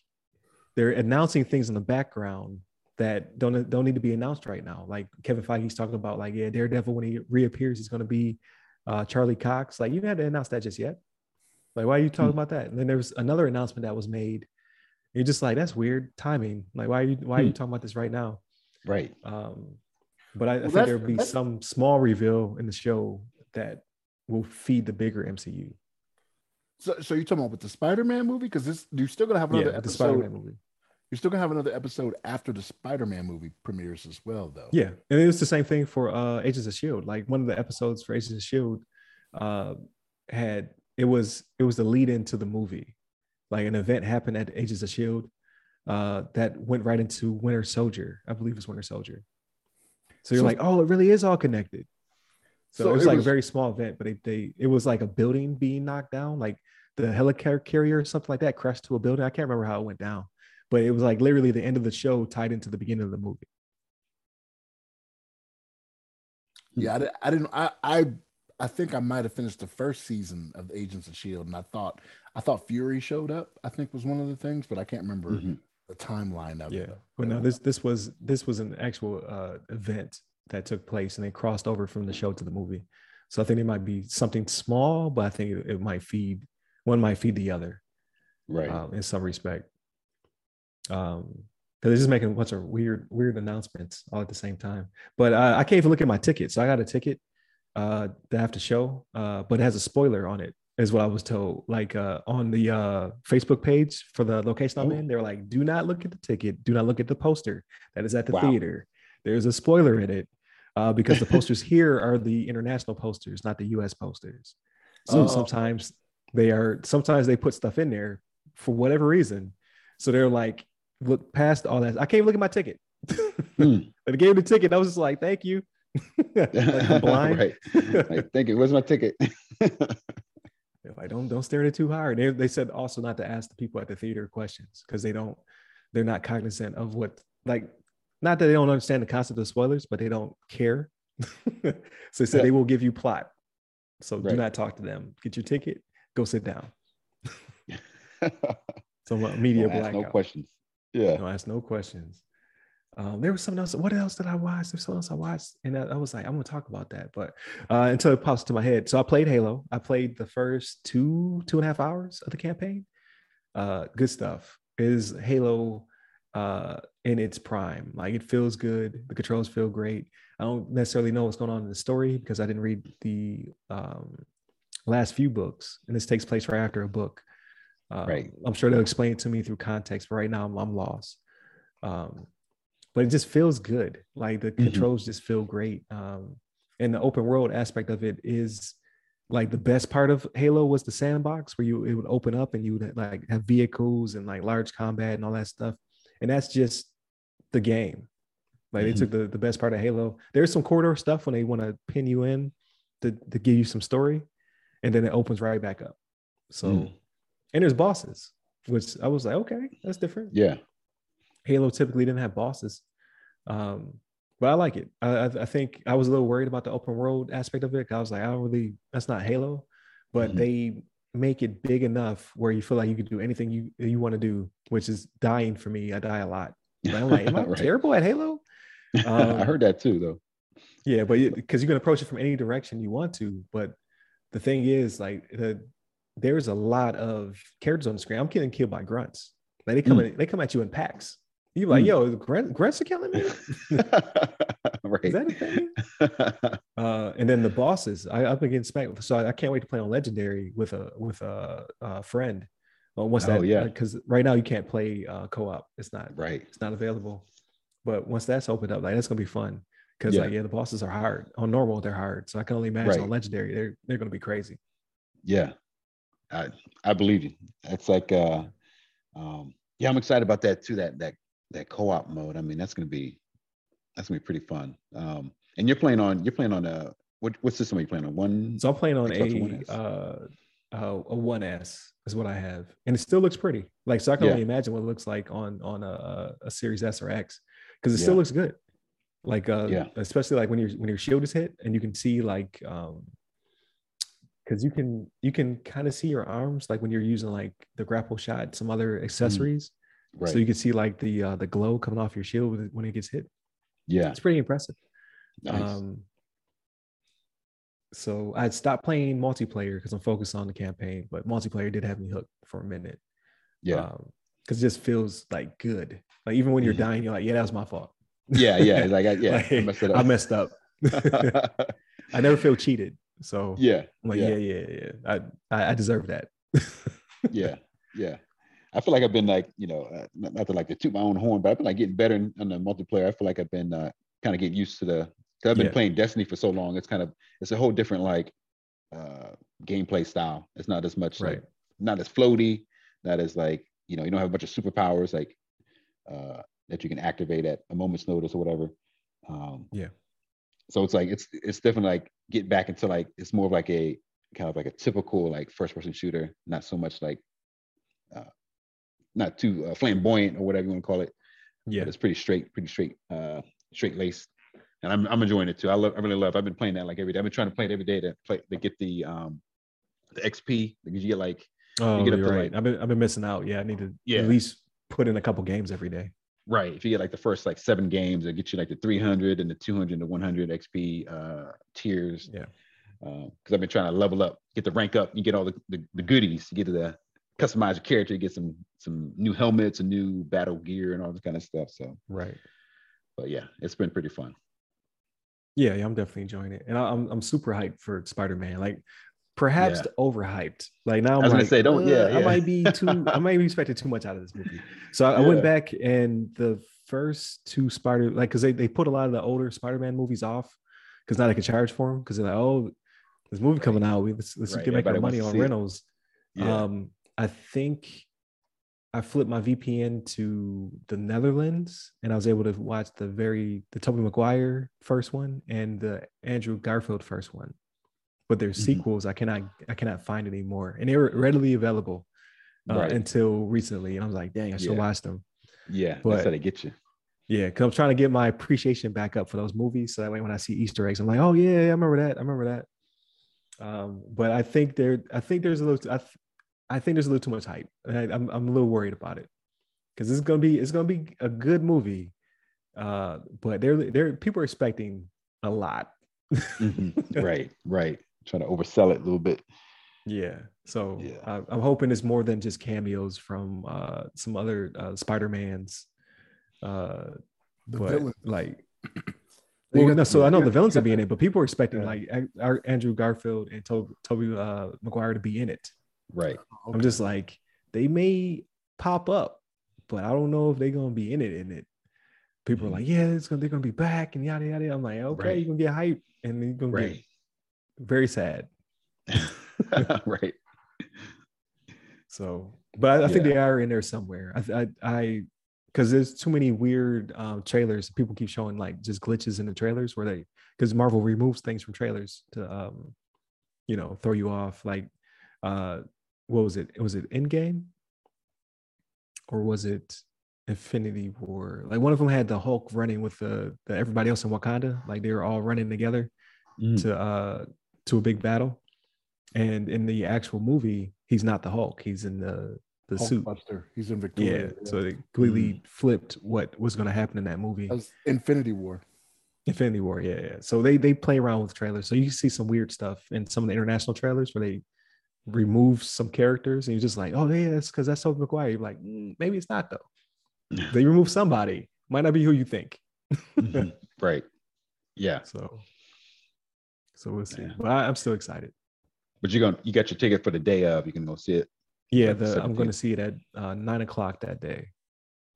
they're announcing things in the background that don't don't need to be announced right now. Like Kevin Feige's talking about, like yeah, Daredevil when he reappears, he's going to be uh, Charlie Cox. Like you had to announce that just yet. Like why are you talking hmm. about that? And then there was another announcement that was made. You're just like that's weird timing. Like why are you why are you hmm. talking about this right now? Right. Um, but I, I think there'll be some small reveal in the show that will feed the bigger MCU. So, so you're talking about with the Spider-Man movie? Because this you're still gonna have another yeah, episode. The Spider-Man movie. You're still gonna have another episode after the Spider-Man movie premieres as well, though. Yeah, and it was the same thing for uh, Agents of Shield. Like one of the episodes for Agents of Shield uh, had it was it was the lead into the movie. Like an event happened at Agents of Shield uh, that went right into Winter Soldier. I believe it's Winter Soldier. So you're so, like, oh, it really is all connected. So, So it was it like was- a very small event, but it, they it was like a building being knocked down, like the helicar carrier or something like that crashed to a building. I can't remember how it went down, but it was like literally the end of the show tied into the beginning of the movie. Yeah, I, I didn't. I, I I think I might have finished the first season of Agents of Shield, and I thought I thought Fury showed up. I think was one of the things, but I can't remember Mhm. the timeline of Yeah, it. but no, this this was this was an actual uh, event that took place, and they crossed over from the show to the movie. So I think it might be something small, but I think it, it might feed one might feed the other Right. um, in some respect. Um, because they're just making a bunch of weird weird announcements all at the same time. But uh, I can't even look at my ticket, so I got a ticket uh, that I have to show, uh, but it has a spoiler on it. Is what I was told. Like uh, on the uh, Facebook page for the location I'm Oh. in, they were like, "Do not look at the ticket. Do not look at the poster that is at the Wow. theater. There's a spoiler in it uh, because the [laughs] posters here are the international posters, not the U.S. posters. So Oh. sometimes they are. Sometimes they put stuff in there for whatever reason. So they're like, look past all that. I can't even look at my ticket. Hmm. [laughs] But I gave me the ticket. I was just like, thank you. [laughs] Like, I'm blind. right. Like, thank you. Where's my ticket? They're like, don't don't stare at it too hard. They, they said also not to ask the people at the theater questions because they don't, they're not cognizant of what like, not that they don't understand the concept of spoilers, but they don't care. [laughs] so they said Yeah. they will give you plot. So do not talk to them. Get your ticket. Go sit down. [laughs] So media Don't ask blackout. no questions. Yeah. No, ask no questions. Um, there was something else. What else did I watch? There's something else I watched, and I, I was like, I'm gonna talk about that, but uh, until it pops to my head. So I played Halo. I played the first two two and a half hours of the campaign. Uh, good stuff. It Is Halo uh, in its prime? Like it feels good. The controls feel great. I don't necessarily know what's going on in the story because I didn't read the um, last few books, and this takes place right after a book. Um, Right. I'm sure they'll explain it to me through context, but right now I'm, I'm lost. Um, but it just feels good. Like the Mhm. controls just feel great. Um, and the open world aspect of it is like the best part of Halo was the sandbox where you it would open up and you would like have vehicles and like large combat and all that stuff. And that's just the game. Like they Mhm. took the, the best part of Halo. There's some corridor stuff when they want to pin you in to, to give you some story, and then it opens right back up. So Mm. and there's bosses, which I was like, okay, that's different. Yeah. Halo typically didn't have bosses, um, but I like it. I, I, think I was a little worried about the open world aspect of it. I was like, I don't really, that's not Halo, but Mhm. they make it big enough where you feel like you could do anything you you want to do, which is dying for me. I die a lot. But I'm like, am [laughs] I Right. terrible at Halo? [laughs] I Um, heard that too, though. Yeah, but because you can approach it from any direction you want to. But the thing is, like, the, there's a lot of characters on the screen. I'm getting killed by grunts. Like they come, Mm. in, they come at you in packs. You're like, Mm. yo, grunt, grunts are killing me. [laughs] right. Is that a thing? [laughs] Uh, and then the bosses, I, I've been getting smacked. So I, I can't wait to play on Legendary with a with a, a friend. Well, once Oh, that, yeah. because right now you can't play uh, co-op. It's not right. it's not available. But once that's opened up, like that's gonna be fun. Because Yeah. like yeah, the bosses are hard. On normal, they're hard. So I can only imagine Right. on legendary, they're they're gonna be crazy. Yeah. I I believe you. It's like uh um yeah, I'm excited about that too, that that that co-op mode. I mean, that's gonna be that's gonna be pretty fun. Um and you're playing on you're playing on a what what system are you playing on? One So I'm playing on Xbox a One S. uh, uh a one S is what I have, and it still looks pretty. Like so, I can Yeah. only imagine what it looks like on on a, a Series S or X because it still looks good. Like uh, Yeah. especially like when your when your shield is hit and you can see like um because you can you can kind of see your arms like when you're using like the grapple shot, some other accessories. right. So you can see like the uh, the glow coming off your shield when it gets hit. Yeah, It's pretty impressive. nice. Um, so I stopped playing multiplayer because I'm focused on the campaign, but multiplayer did have me hooked for a minute. yeah. because it just feels like good. Like even when you're Mhm. dying, you're like, yeah, that was my fault. yeah, yeah. Like I, [laughs] yeah, I messed it I up. messed up. [laughs] [laughs] I never feel cheated. So yeah, I'm like, yeah. yeah, yeah, yeah. I, I, I deserve that. yeah, yeah. I feel like I've been like, you know, uh, not, not to like to toot my own horn, but I've been like getting better in, in the multiplayer. I feel like I've been uh, kind of getting used to the. Cause I've been Yeah. playing Destiny for so long. It's kind of it's a whole different like uh gameplay style. It's not as much Right. like not as floaty, not as like you know you don't have a bunch of superpowers like uh that you can activate at a moment's notice or whatever. Um, Yeah. so it's like it's it's definitely like get back into like it's more of like a kind of like a typical like first person shooter, not so much like uh, not too uh, flamboyant or whatever you want to call it. Yeah, but it's pretty straight, pretty straight, uh, straight laced, and I'm I'm enjoying it too. I love, I really love. I've been playing that like every day. I've been trying to play it every day to play to get the um the XP because you get like oh, you get up you're to right. like I've been I've been missing out. Yeah, I need to Yeah. at least put in a couple games every day. right if you get like the first like seven games, it gets you like the 300 and the 200 and the 100 XP uh tiers. Yeah. because I've been trying to level up, get the rank up, you get all the, the, the goodies, you get to the customize your character, you get some some new helmets and new battle gear and all this kind of stuff. So, Right. but yeah, it's been pretty fun. Yeah, yeah, I'm definitely enjoying it, and I- I'm I'm super hyped for Spider Man. Like, perhaps Yeah. overhyped. Like now, I'm I was gonna say, don't- yeah, uh, I might be too. [laughs] I might be expecting too much out of this movie. So I, I went back and the first two Spider, like, because they they put a lot of the older Spider Man movies off because now they can charge for them because they're like, oh, this movie coming out, we let's let's Right, get make our money on rentals. Yeah. Um, I think I flipped my VPN to the Netherlands and I was able to watch the very the Tobey Maguire first one and the Andrew Garfield first one. But their Mhm. sequels I cannot I cannot find anymore. And they were readily available uh, Right. until recently. And I was like, dang, I should Yeah. watch them. yeah, but- that's how they get you. Yeah, because I'm trying to get my appreciation back up for those movies. So that way when I see Easter eggs, I'm like, oh yeah, I remember that. I remember that. Um, but I think there, I think there's a little, I, I think there's a little too much hype. And I, I'm, I'm a little worried about it because it's gonna be, it's gonna be a good movie. Uh, but they're, they're people are expecting a lot. Mhm. [laughs] right, right. Trying to oversell it a little bit. Yeah. So Yeah. I, I'm hoping it's more than just cameos from uh, some other uh, Spider Mans. Uh, The but villain. like Well, got no, so I know you the villains are will be in it, but people are expecting Yeah. like An- our Andrew Garfield and Tobey, Tobey uh, Maguire to be in it. Right. the- I'm just like, they may pop up, but I don't know if they're gonna be in it. In it, people are like, yeah, it's gonna they're gonna be back and yada yada. I'm like, okay, Mm-hmm. Right. you're gonna get hype, and then you're gonna Right. get very sad. [laughs] right. So, but I, I think Yeah. they are in there somewhere. I, I, I, because there's too many weird um, trailers. People keep showing like just glitches in the trailers where they, because Marvel removes things from trailers to, um, you know, throw you off. Like, uh, what was it? Was it Endgame, or was it Infinity War? Like one of them had the Hulk running with the, the everybody else in Wakanda. Like they were all running together Mm. to uh to a big battle. And in the actual movie, he's not the Hulk. He's in the the suit. Hulkbuster. He's in Yeah. Victoria. So they completely flipped what was going to happen in that movie. That was Infinity War. Infinity War. Yeah, yeah. So they they play around with trailers. So you see some weird stuff in some of the international trailers where they remove some characters, and you're just like, oh yeah, that's because that's Tobey Maguire. You're like, "Mm, maybe it's not though. They remove somebody. Might not be who you think. Mhm. [laughs] Right. Yeah. So. So we'll see. Yeah. But I, I'm still excited. But you're gonna you got your ticket for the day of. You can go see it. Yeah, the the, I'm going to see it at uh, nine o'clock that day.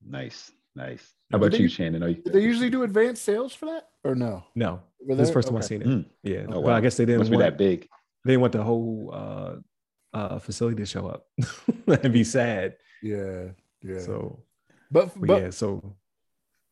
Nice. Nice. How about they- you, Shannon? Are you, Do they usually do advanced sales for that or no? No, this is the there? first time I've seen it. Mm. Yeah, Oh, well, I guess they didn't must be that big. they didn't want the whole uh, uh, facility to show up [laughs] and be sad. Yeah, yeah. So, but but, but yeah, so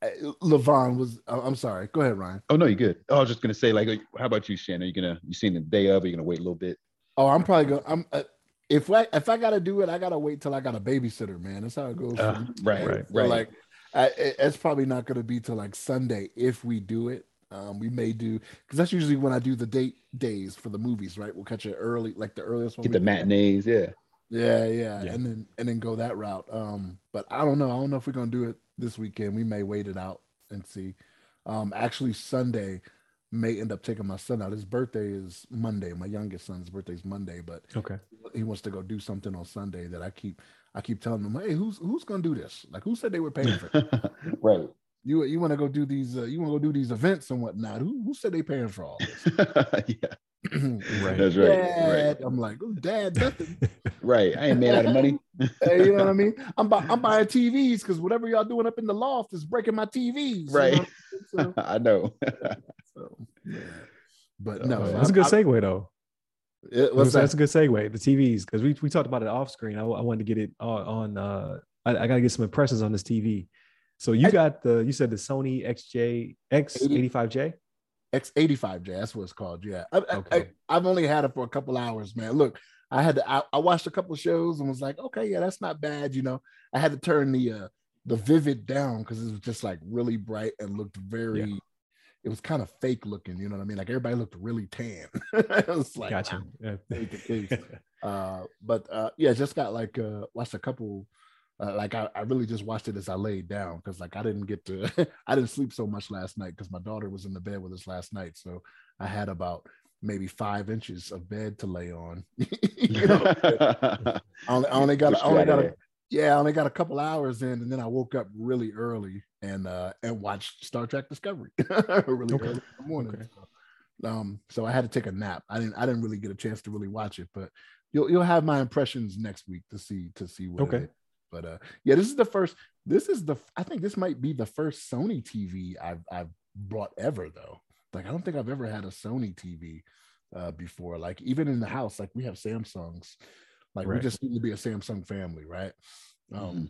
uh, LeVon was. uh, I'm sorry. Go ahead, Ryan. Oh no, you're good. Oh, I was just gonna say, like, how about you, Shannon? Are you gonna you seen the day of? Or you gonna wait a little bit? Oh, I'm probably going. To, I'm. Uh, if I if I gotta do it, I gotta wait till I got a babysitter, man. That's how it goes. Uh, me, right, right, So. Like, I, it- it's probably not gonna be till like Sunday if we do it. Um, we may do because that's usually when I do the date days for the movies, right? We'll catch it early, like the earliest one. Get the can. matinees. Yeah. Yeah, yeah, Yeah. and then and then go that route. Um, but I don't know. I don't know if we're gonna do it this weekend. We may wait it out and see. Um, actually, Sunday may end up taking my son out. His birthday is Monday. My youngest son's birthday is Monday, but okay. he wants to go do something on Sunday that I keep I keep telling him, hey, who's who's gonna do this? Like, who said they were paying for it? [laughs] right. You? You want to go do these? Uh, you want to go do these events and whatnot? Who who said they paying for all this? [laughs] yeah. [clears throat] Right. That's right. Dad. Right. I'm like, oh, Dad, nothing. [laughs] Right. I ain't made out of money. [laughs] Hey, you know what I mean? I'm bu- I'm buying TVs because whatever y'all doing up in the loft is breaking my TVs. you know Right. I mean? I know. So, so, yeah. But no, man. That's a I- good I- segue though. it- what's that's, that? a good segue. The TVs because we, we talked about it off screen. I, I wanted to get it on. on uh, I, I got to get some impressions on this TV. So you I- got the you said the Sony XJ X85J. X85J. That's what it's called. Yeah. I, okay. I, have only had it for a couple hours, man. Look, I had to, I, I, watched a couple shows and was like, okay, yeah, that's not bad. You know, I had to turn the, uh, the vivid down because it was just like really bright and looked very, yeah. it was kind of fake looking. You know what I mean? Like everybody looked really tan. [laughs] it was like, gotcha. Yeah. [laughs] uh, but uh, yeah, just got like, uh, watched a couple, uh, like I, I really just watched it as I laid down because like I didn't get to [laughs] I didn't sleep so much last night because my daughter was in the bed with us last night. So I had about maybe five inches of bed to lay on. [laughs] you know, [laughs] I only, I only got I only got a, yeah, I only got a couple hours in, and then I woke up really early and uh and watched Star Trek Discovery really okay. early in the morning. Okay. So, um, so I had to take a nap. I didn't I didn't really get a chance to really watch it, but you'll you'll have my impressions next week to see to see what okay. But uh, yeah, this is the first. This is the. I think this might be the first Sony TV I've I've brought ever though. Like I don't think I've ever had a Sony TV uh, before. Like even in the house, like we have Samsungs. Like right. we just seem to be a Samsung family, right? Um, mm-hmm.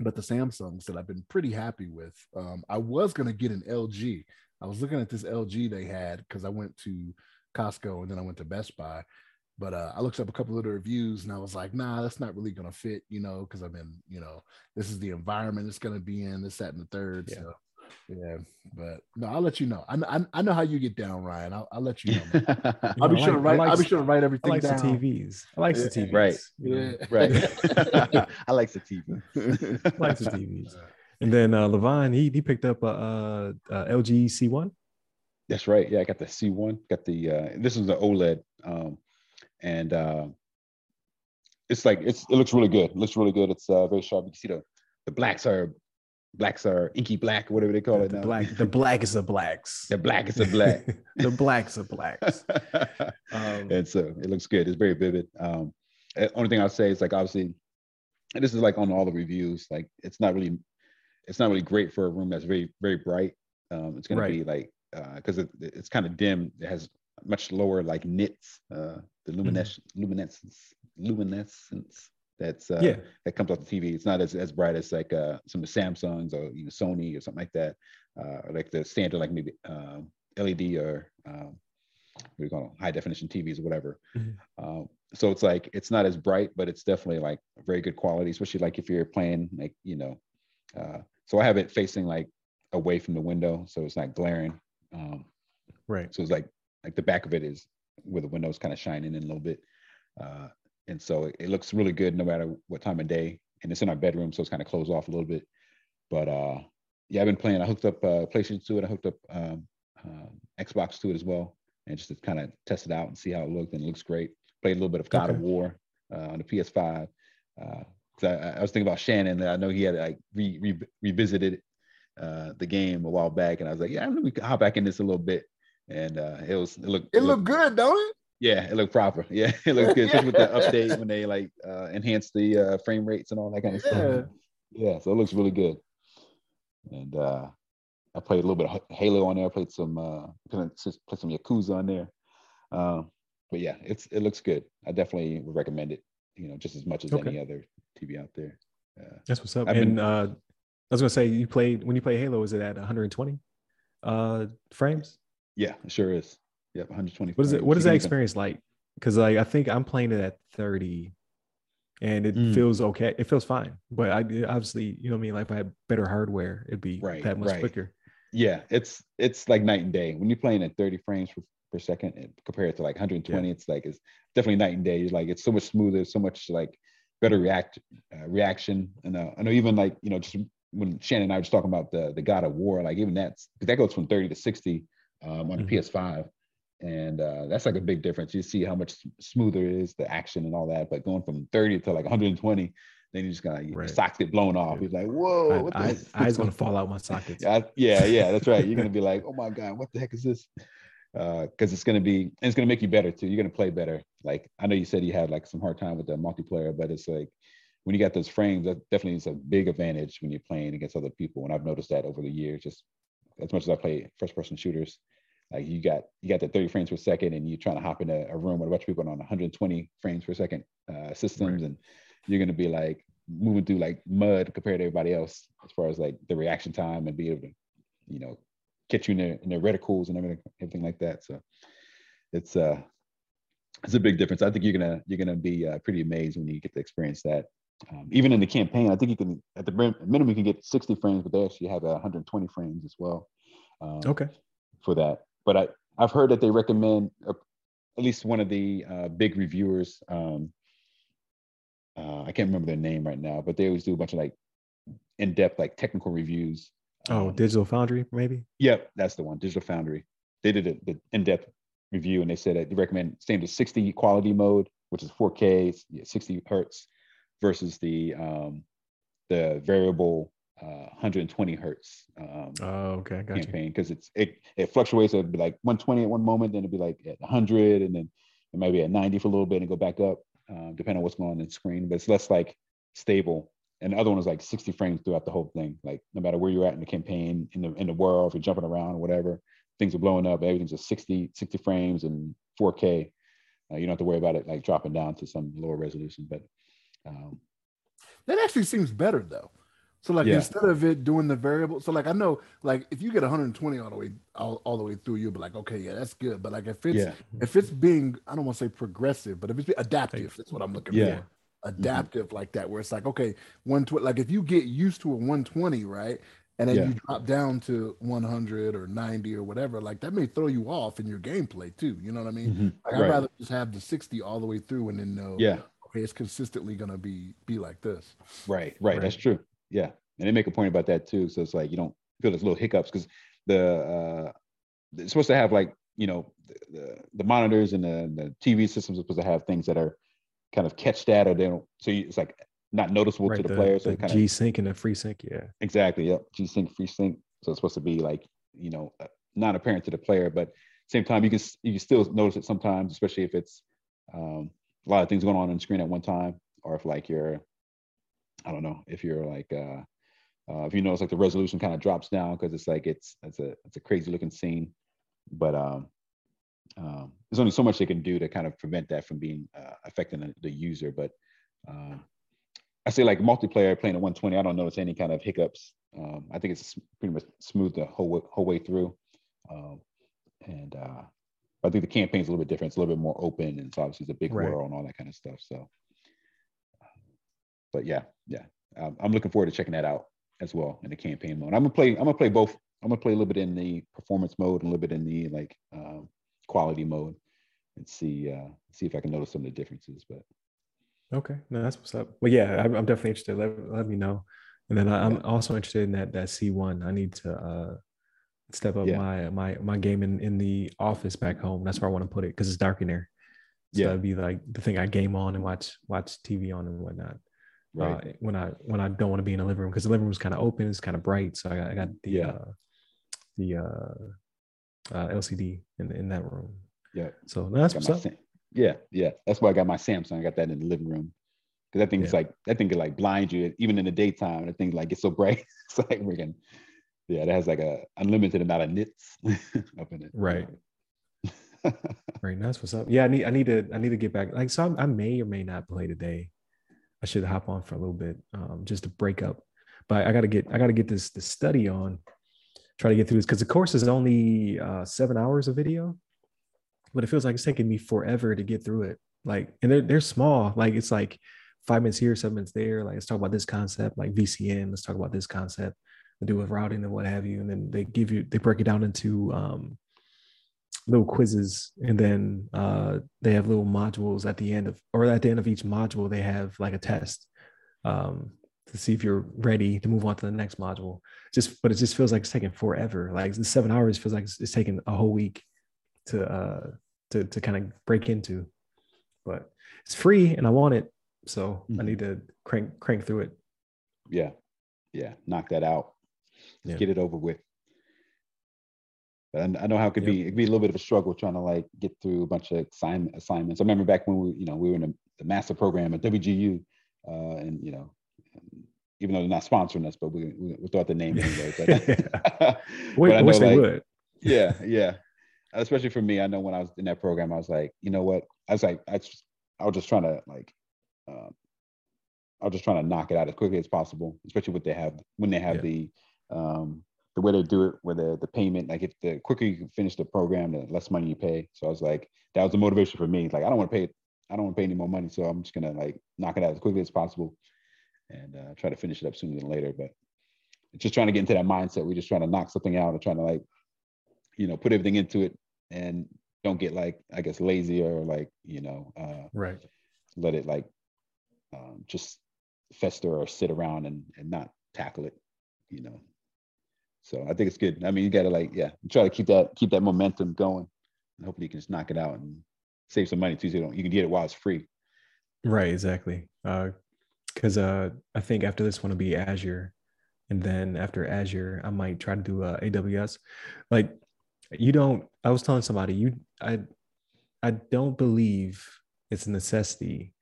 But the Samsungs that I've been pretty happy with. Um, I was gonna get an LG. I was looking at this LG they had because I went to Costco and then I went to Best Buy, but uh, I looked up a couple of the reviews and I was like, nah, that's not really gonna fit, you know, because I've been, you know, this is the environment it's gonna be in, this, that, and the third. Yeah. So yeah, but no, I'll let you know. I, I, I know how you get down, Ryan. I'll, I'll let you know. [laughs] I'll be sure to write. I'll be sure to write everything I like down. the TVs. I like yeah. the TVs. Right. Yeah. Right. [laughs] [laughs] I like the TV. I like the TVs. And then uh, LeVon, he he picked up a, a, a LG C1. That's right. Yeah, I got the C1. Got the uh, this is the OLED. Um, and uh, it's like it's it looks really good. It looks really good. It's uh, very sharp. You can see the the blacks are blacks are inky black, whatever they call the, it now. The black, the blackest of blacks. the blackest of black. [laughs] the blacks of blacks. [laughs] Um, and so it looks good. It's very vivid. Um, only thing I'll say is like obviously, and this is like on all the reviews. Like it's not really, it's not really great for a room that's very very bright. Um, it's gonna right. be like because uh, it, it's kind of dim. It has much lower like nits, uh, the mm-hmm. luminescence, mm-hmm. luminescence, luminescence that's uh, yeah. that comes off the TV. It's not as, as bright as like uh, some of the Samsungs or you know, Sony or something like that, uh, or like the standard like maybe um, LED or um, what do you call them, high definition TVs or whatever. Mm-hmm. Um, so it's like it's not as bright, but it's definitely like very good quality, especially like if you're playing like you know. Uh, so I have it facing like away from the window, so it's not glaring. Um, right. So it's like like the back of it is where the windows kind of shining in a little bit. Uh, and so it, it, looks really good no matter what time of day. And it's in our bedroom, so it's kind of closed off a little bit. But uh, yeah, I've been playing. I hooked up uh, PlayStation to it. I hooked up um, um, Xbox to it as well, and just to kind of test it out and see how it looked. And it looks great. Played a little bit of God okay. of War uh, on the PS5. Uh, I, I, was thinking about Shannon. And I know he had like re, re, revisited uh, the game a while back, and I was like, yeah, let me hop back in this a little bit and uh, it was it looked it, it looked, good, don't it? Yeah, it looked proper. [laughs] Yeah, it looked good, especially with the [laughs] update when they like uh, enhance the uh, frame rates and all that kind of yeah. stuff. Yeah, so it looks really good. And uh, I played a little bit of Halo on there. I played some uh, played some Yakuza on there. Um, but yeah, it's it looks good. I definitely would recommend it. You know, just as much as okay. any other TV out there. Uh, That's what's up. I've and been, uh, I was gonna say, you played when you play Halo. Is it at 120 uh, frames? Yeah, it sure is. Yep, 120. What is it? What is that experience like? Because like I think I'm playing it at 30, and it mm. feels okay. It feels fine, but I obviously you know what I mean. Like if I had better hardware, it'd be right, that much right. quicker. Yeah, it's it's like night and day. When you're playing at 30 frames per, per second compared to like 120, yeah. it's like it's definitely night and day. It's like it's so much smoother, so much like better react uh, reaction. And uh, I know even like you know just when Shannon and I were just talking about the the God of War, like even that's because that goes from 30 to 60 um, on the mm-hmm. PS5, and uh, that's like a big difference. You see how much smoother it is the action and all that, but going from 30 to like 120, then you just got right. your socks get blown off. He's like, whoa, what I, the I, eyes gonna fall out my sockets. yeah, yeah, yeah, that's right. You're gonna be like, [laughs] oh my god, what the heck is this? Because uh, it's gonna be, and it's gonna make you better too. You're gonna play better. Like I know you said you had like some hard time with the multiplayer, but it's like when you got those frames, that definitely is a big advantage when you're playing against other people. And I've noticed that over the years, just as much as I play first person shooters, like you got you got the 30 frames per second and you're trying to hop in a, a room with a bunch of people on 120 frames per second uh, systems right. and you're gonna be like moving through like mud compared to everybody else as far as like the reaction time and be able to, you know, catch you in their in their reticles and everything everything like that. So it's uh it's a big difference. I think you're gonna you're gonna be uh, pretty amazed when you get to experience that. Um, even in the campaign, I think you can at the minimum you can get 60 frames, but they actually have 120 frames as well. Um, okay. For that, but I I've heard that they recommend uh, at least one of the uh, big reviewers. Um, uh, I can't remember their name right now, but they always do a bunch of like in-depth like technical reviews. Oh, um, Digital Foundry, maybe. Yep, that's the one. Digital Foundry. They did a, the in-depth review, and they said that they recommend same to 60 quality mode, which is 4K, 60 hertz, versus the um, the variable uh, 120 hertz. Um, oh, okay, got campaign because it's it it fluctuates. It'd be like 120 at one moment, then it'd be like at 100, and then it might be at 90 for a little bit and go back up, uh, depending on what's going on in the screen. But it's less like stable. And the other one is like 60 frames throughout the whole thing. Like no matter where you're at in the campaign, in the in the world, if you're jumping around or whatever, things are blowing up. Everything's just 60 60 frames and 4K. Uh, you don't have to worry about it like dropping down to some lower resolution. But um, that actually seems better though. So like yeah. instead of it doing the variable, so like I know like if you get 120 all the way all, all the way through, you'll be like, okay, yeah, that's good. But like if it's yeah. if it's being, I don't want to say progressive, but if it's adaptive, that's what I'm looking yeah. for. Mm-hmm. Adaptive mm-hmm. like that, where it's like, okay, 120, like if you get used to a 120, right? And then you drop down to 100 or 90 or whatever, like that may throw you off in your gameplay too. You know what I mean? Mm-hmm. Like. I'd rather just have the 60 all the way through and then know, yeah, it's consistently gonna be be like this. Right, right, right. That's true. Yeah, and they make a point about that too. So it's like you don't feel those little hiccups because the uh, it's supposed to have like you know the, the, the monitors and the, the, TV systems are supposed to have things that are kind of catch that or they don't. So you, it's like not noticeable right, to the, the player. So the kind G sync and the FreeSync, yeah. Exactly. Yep. G sync, free sync. So it's supposed to be like you know uh, not apparent to the player, but same time you can you can still notice it sometimes, especially if it's um, a lot of things going on on the screen at one time, or if like you're I don't know if you're like uh, uh, if you notice, like the resolution kind of drops down because it's like it's it's a it's a crazy looking scene, but um, um, there's only so much they can do to kind of prevent that from being uh, affecting the, the user. But um, I say like multiplayer playing at 120, I don't notice any kind of hiccups. Um, I think it's pretty much smooth the whole whole way through, um, and uh, I think the campaign is a little bit different. It's a little bit more open, and it's obviously it's a big right. world and all that kind of stuff. So, but yeah, yeah, um, I'm looking forward to checking that out as well in the campaign mode. I'm gonna play. I'm gonna play both. I'm gonna play a little bit in the performance mode and a little bit in the like um, quality mode, and see uh, see if I can notice some of the differences. But okay, no, that's what's up. Well, yeah, I'm, I'm definitely interested. Let, let me know. And then I, am also interested in that that C1. I need to uh, step up yeah. my my my game in in the office back home. That's where I want to put it because it's dark in there. So yeah, that'd be like the thing I game on and watch watch TV on and whatnot right. uh, when I when I don't want to be in the living room because the living room is kind of open, it's kind of bright. So I got, I got the yeah. uh, the uh, uh, LCD in in that room. Yeah. So that's what's up. Sam- yeah, yeah. That's why I got my Samsung. I got that in the living room because that thing yeah. like that thing could like blind you even in the daytime. That thing like gets so bright. [laughs] it's like freaking yeah. It has like a unlimited amount of nits [laughs] up in it. Right. [laughs] right. That's what's up. Yeah, I need I need to I need to get back. Like so, I'm, i may or may not play today. I should hop on for a little bit um, just to break up. But I got to get I got to get this this study on. Try to get through this because the course is only uh, seven hours of video, but it feels like it's taking me forever to get through it. Like, and they're they're small. Like it's like five minutes here, seven minutes there. Like let's talk about this concept, like VCN. Let's talk about this concept, and do with routing and what have you. And then they give you they break it down into um, little quizzes. And then uh, they have little modules at the end of or at the end of each module they have like a test um, to see if you're ready to move on to the next module. Just but it just feels like it's taking forever. Like the seven hours feels like it's, it's taking a whole week to uh to, to kind of break into. But it's free and i want it so mm-hmm. i need to crank crank through it. Yeah. Yeah. Knock that out yeah. get it over with but I, know how it could be. It could be a little bit of a struggle trying to like get through a bunch of assignment, assignments. I remember back when we, you know, we were in the, the master program at WGU, uh, and you know, even though they're not sponsoring us, but we we, we thought the name anyway. But, Wait, [laughs] [laughs] but I, wish they would. Yeah, yeah. Especially for me, I know when I was in that program, I was like, you know what? I was like, I just, I was just trying to like, uh, I was just trying to knock it out as quickly as possible, especially what they have when they have yeah. the um, the way they do it, where the the payment, like if the quicker you can finish the program, the less money you pay. So I was like, that was the motivation for me. Like I don't want to pay, I don't want to pay any more money, so I'm just gonna like knock it out as quickly as possible, and uh, try to finish it up sooner than later. But just trying to get into that mindset. We're just trying to knock something out and trying to like, you know, put everything into it and don't get like I guess lazy or like you know, uh, right. Let it like um, just fester or sit around and and not tackle it, you know. So I think it's good. I mean, you got to like, yeah, try to keep that keep that momentum going, and hopefully you can just knock it out and save some money too. So you, you can get it while it's free. Right, exactly. Because uh, uh, I think after this one will be Azure, and then after Azure, I might try to do uh, AWS. Like, you don't. I was telling somebody you, I, I don't believe it's a necessity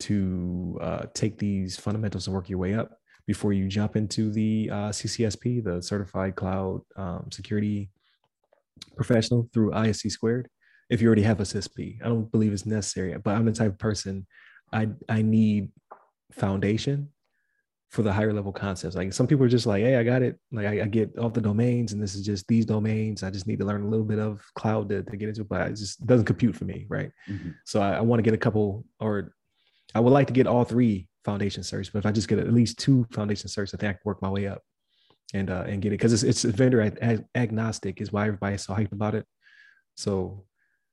to uh, take these fundamentals and work your way up before you jump into the uh, CCSP, the Certified Cloud um, Security Professional through ISC Squared. If you already have a CISSP, I don't believe it's necessary. But I'm the type of person I I need foundation for the higher level concepts. Like some people are just like, hey, I got it. Like I, I, get off the domains, and this is just these domains. I just need to learn a little bit of cloud to, to get into, but it just doesn't compute for me, right? Mm-hmm. So I, I want to get a couple, or I would like to get all three foundation certs, but if I just get at least two foundation certs, I think I can work my way up and uh, and get it because it's it's vendor ag- agnostic is why everybody's so hyped about it. So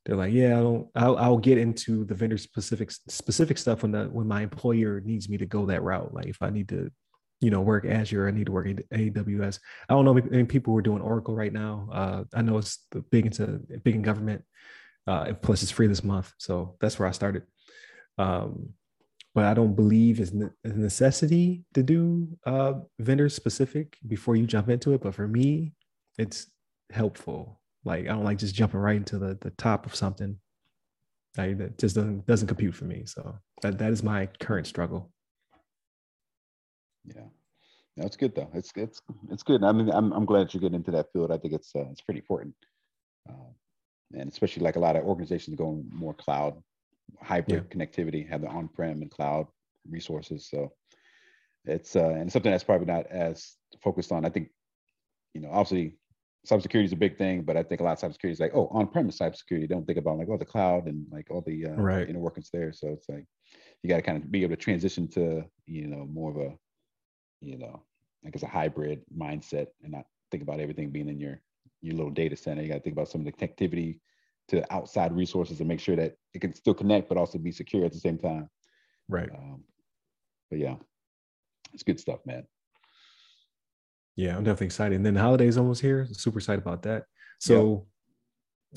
they're like, yeah, I don't, I'll, I'll get into the vendor specific specific stuff when the when my employer needs me to go that route. Like if I need to, you know, work Azure, I need to work AWS. I don't know any people who are doing Oracle right now. Uh, I know it's big into big in government. Uh, plus, it's free this month, so that's where I started. Um, but I don't believe it's a necessity to do uh, vendor specific before you jump into it. But for me, it's helpful. Like I don't like just jumping right into the, the top of something. Like that just doesn't doesn't compute for me. So that, that is my current struggle. Yeah, that's good though. It's it's it's good. I mean, I'm I'm glad you're getting into that field. I think it's uh, it's pretty important, uh, and especially like a lot of organizations going more cloud hybrid yeah. connectivity, have the on-prem and cloud resources. So it's uh, and something that's probably not as focused on. I think, you know, obviously cybersecurity is a big thing, but I think a lot of cybersecurity is like, oh, on-premise cybersecurity. Don't think about like, oh, the cloud and like all the uh, right. inner workings there. So it's like you got to kind of be able to transition to, you know, more of a, you know, like it's a hybrid mindset and not think about everything being in your your little data center. You got to think about some of the connectivity to outside resources and make sure that it can still connect but also be secure at the same time. Right. Um, but yeah, it's good stuff, man. Yeah, I'm definitely excited. And then the holidays almost here. Super excited about that. So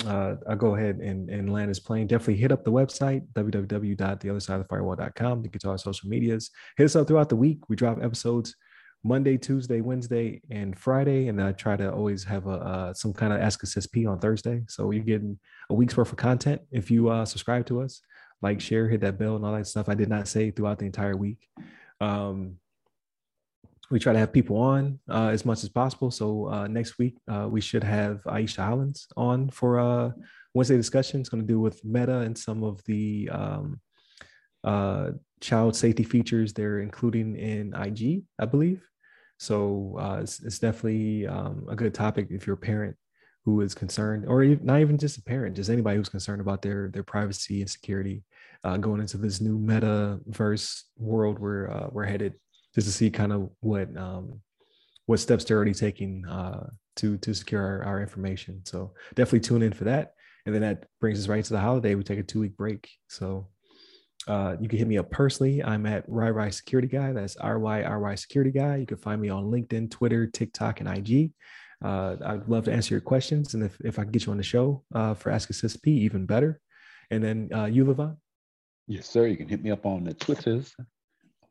uh, I'll go ahead and, and land this plane. Definitely hit up the website, www.theothersideofthefirewall.com to get to our social medias. Hit us up throughout the week. We drop episodes Monday, Tuesday, Wednesday, and Friday, and I try to always have a uh, some kind of Ask a CISSP on Thursday. So you're getting a week's worth of content if you uh, subscribe to us, like, share, hit that bell, and all that stuff. I did not say throughout the entire week. Um, we try to have people on uh, as much as possible. So uh, next week uh, we should have Aisha Hollins on for a Wednesday discussion. It's going to do with Meta and some of the um, uh, child safety features they're including in IG, I believe. So uh, it's, it's, definitely um, a good topic if you're a parent who is concerned, or not even just a parent, just anybody who's concerned about their their privacy and security uh, going into this new metaverse world where uh, we're headed, just to see kind of what um, what steps they're already taking uh, to to secure our, our information. So definitely tune in for that. And then that brings us right to the holiday. We take a two week break. So uh, you can hit me up personally. I'm at RyRy Security Guy. That's R Y R Y Security Guy. You can find me on LinkedIn, Twitter, TikTok, and IG. Uh, I'd love to answer your questions. And if, if I can get you on the show uh, for Ask a CISSP, even better. And then uh, you, LeVon? Yes, sir. You can hit me up on the Twitters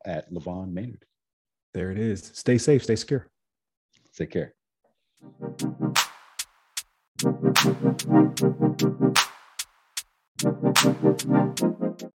at LeVon Maynard. There it is. Stay safe, stay secure. Take care.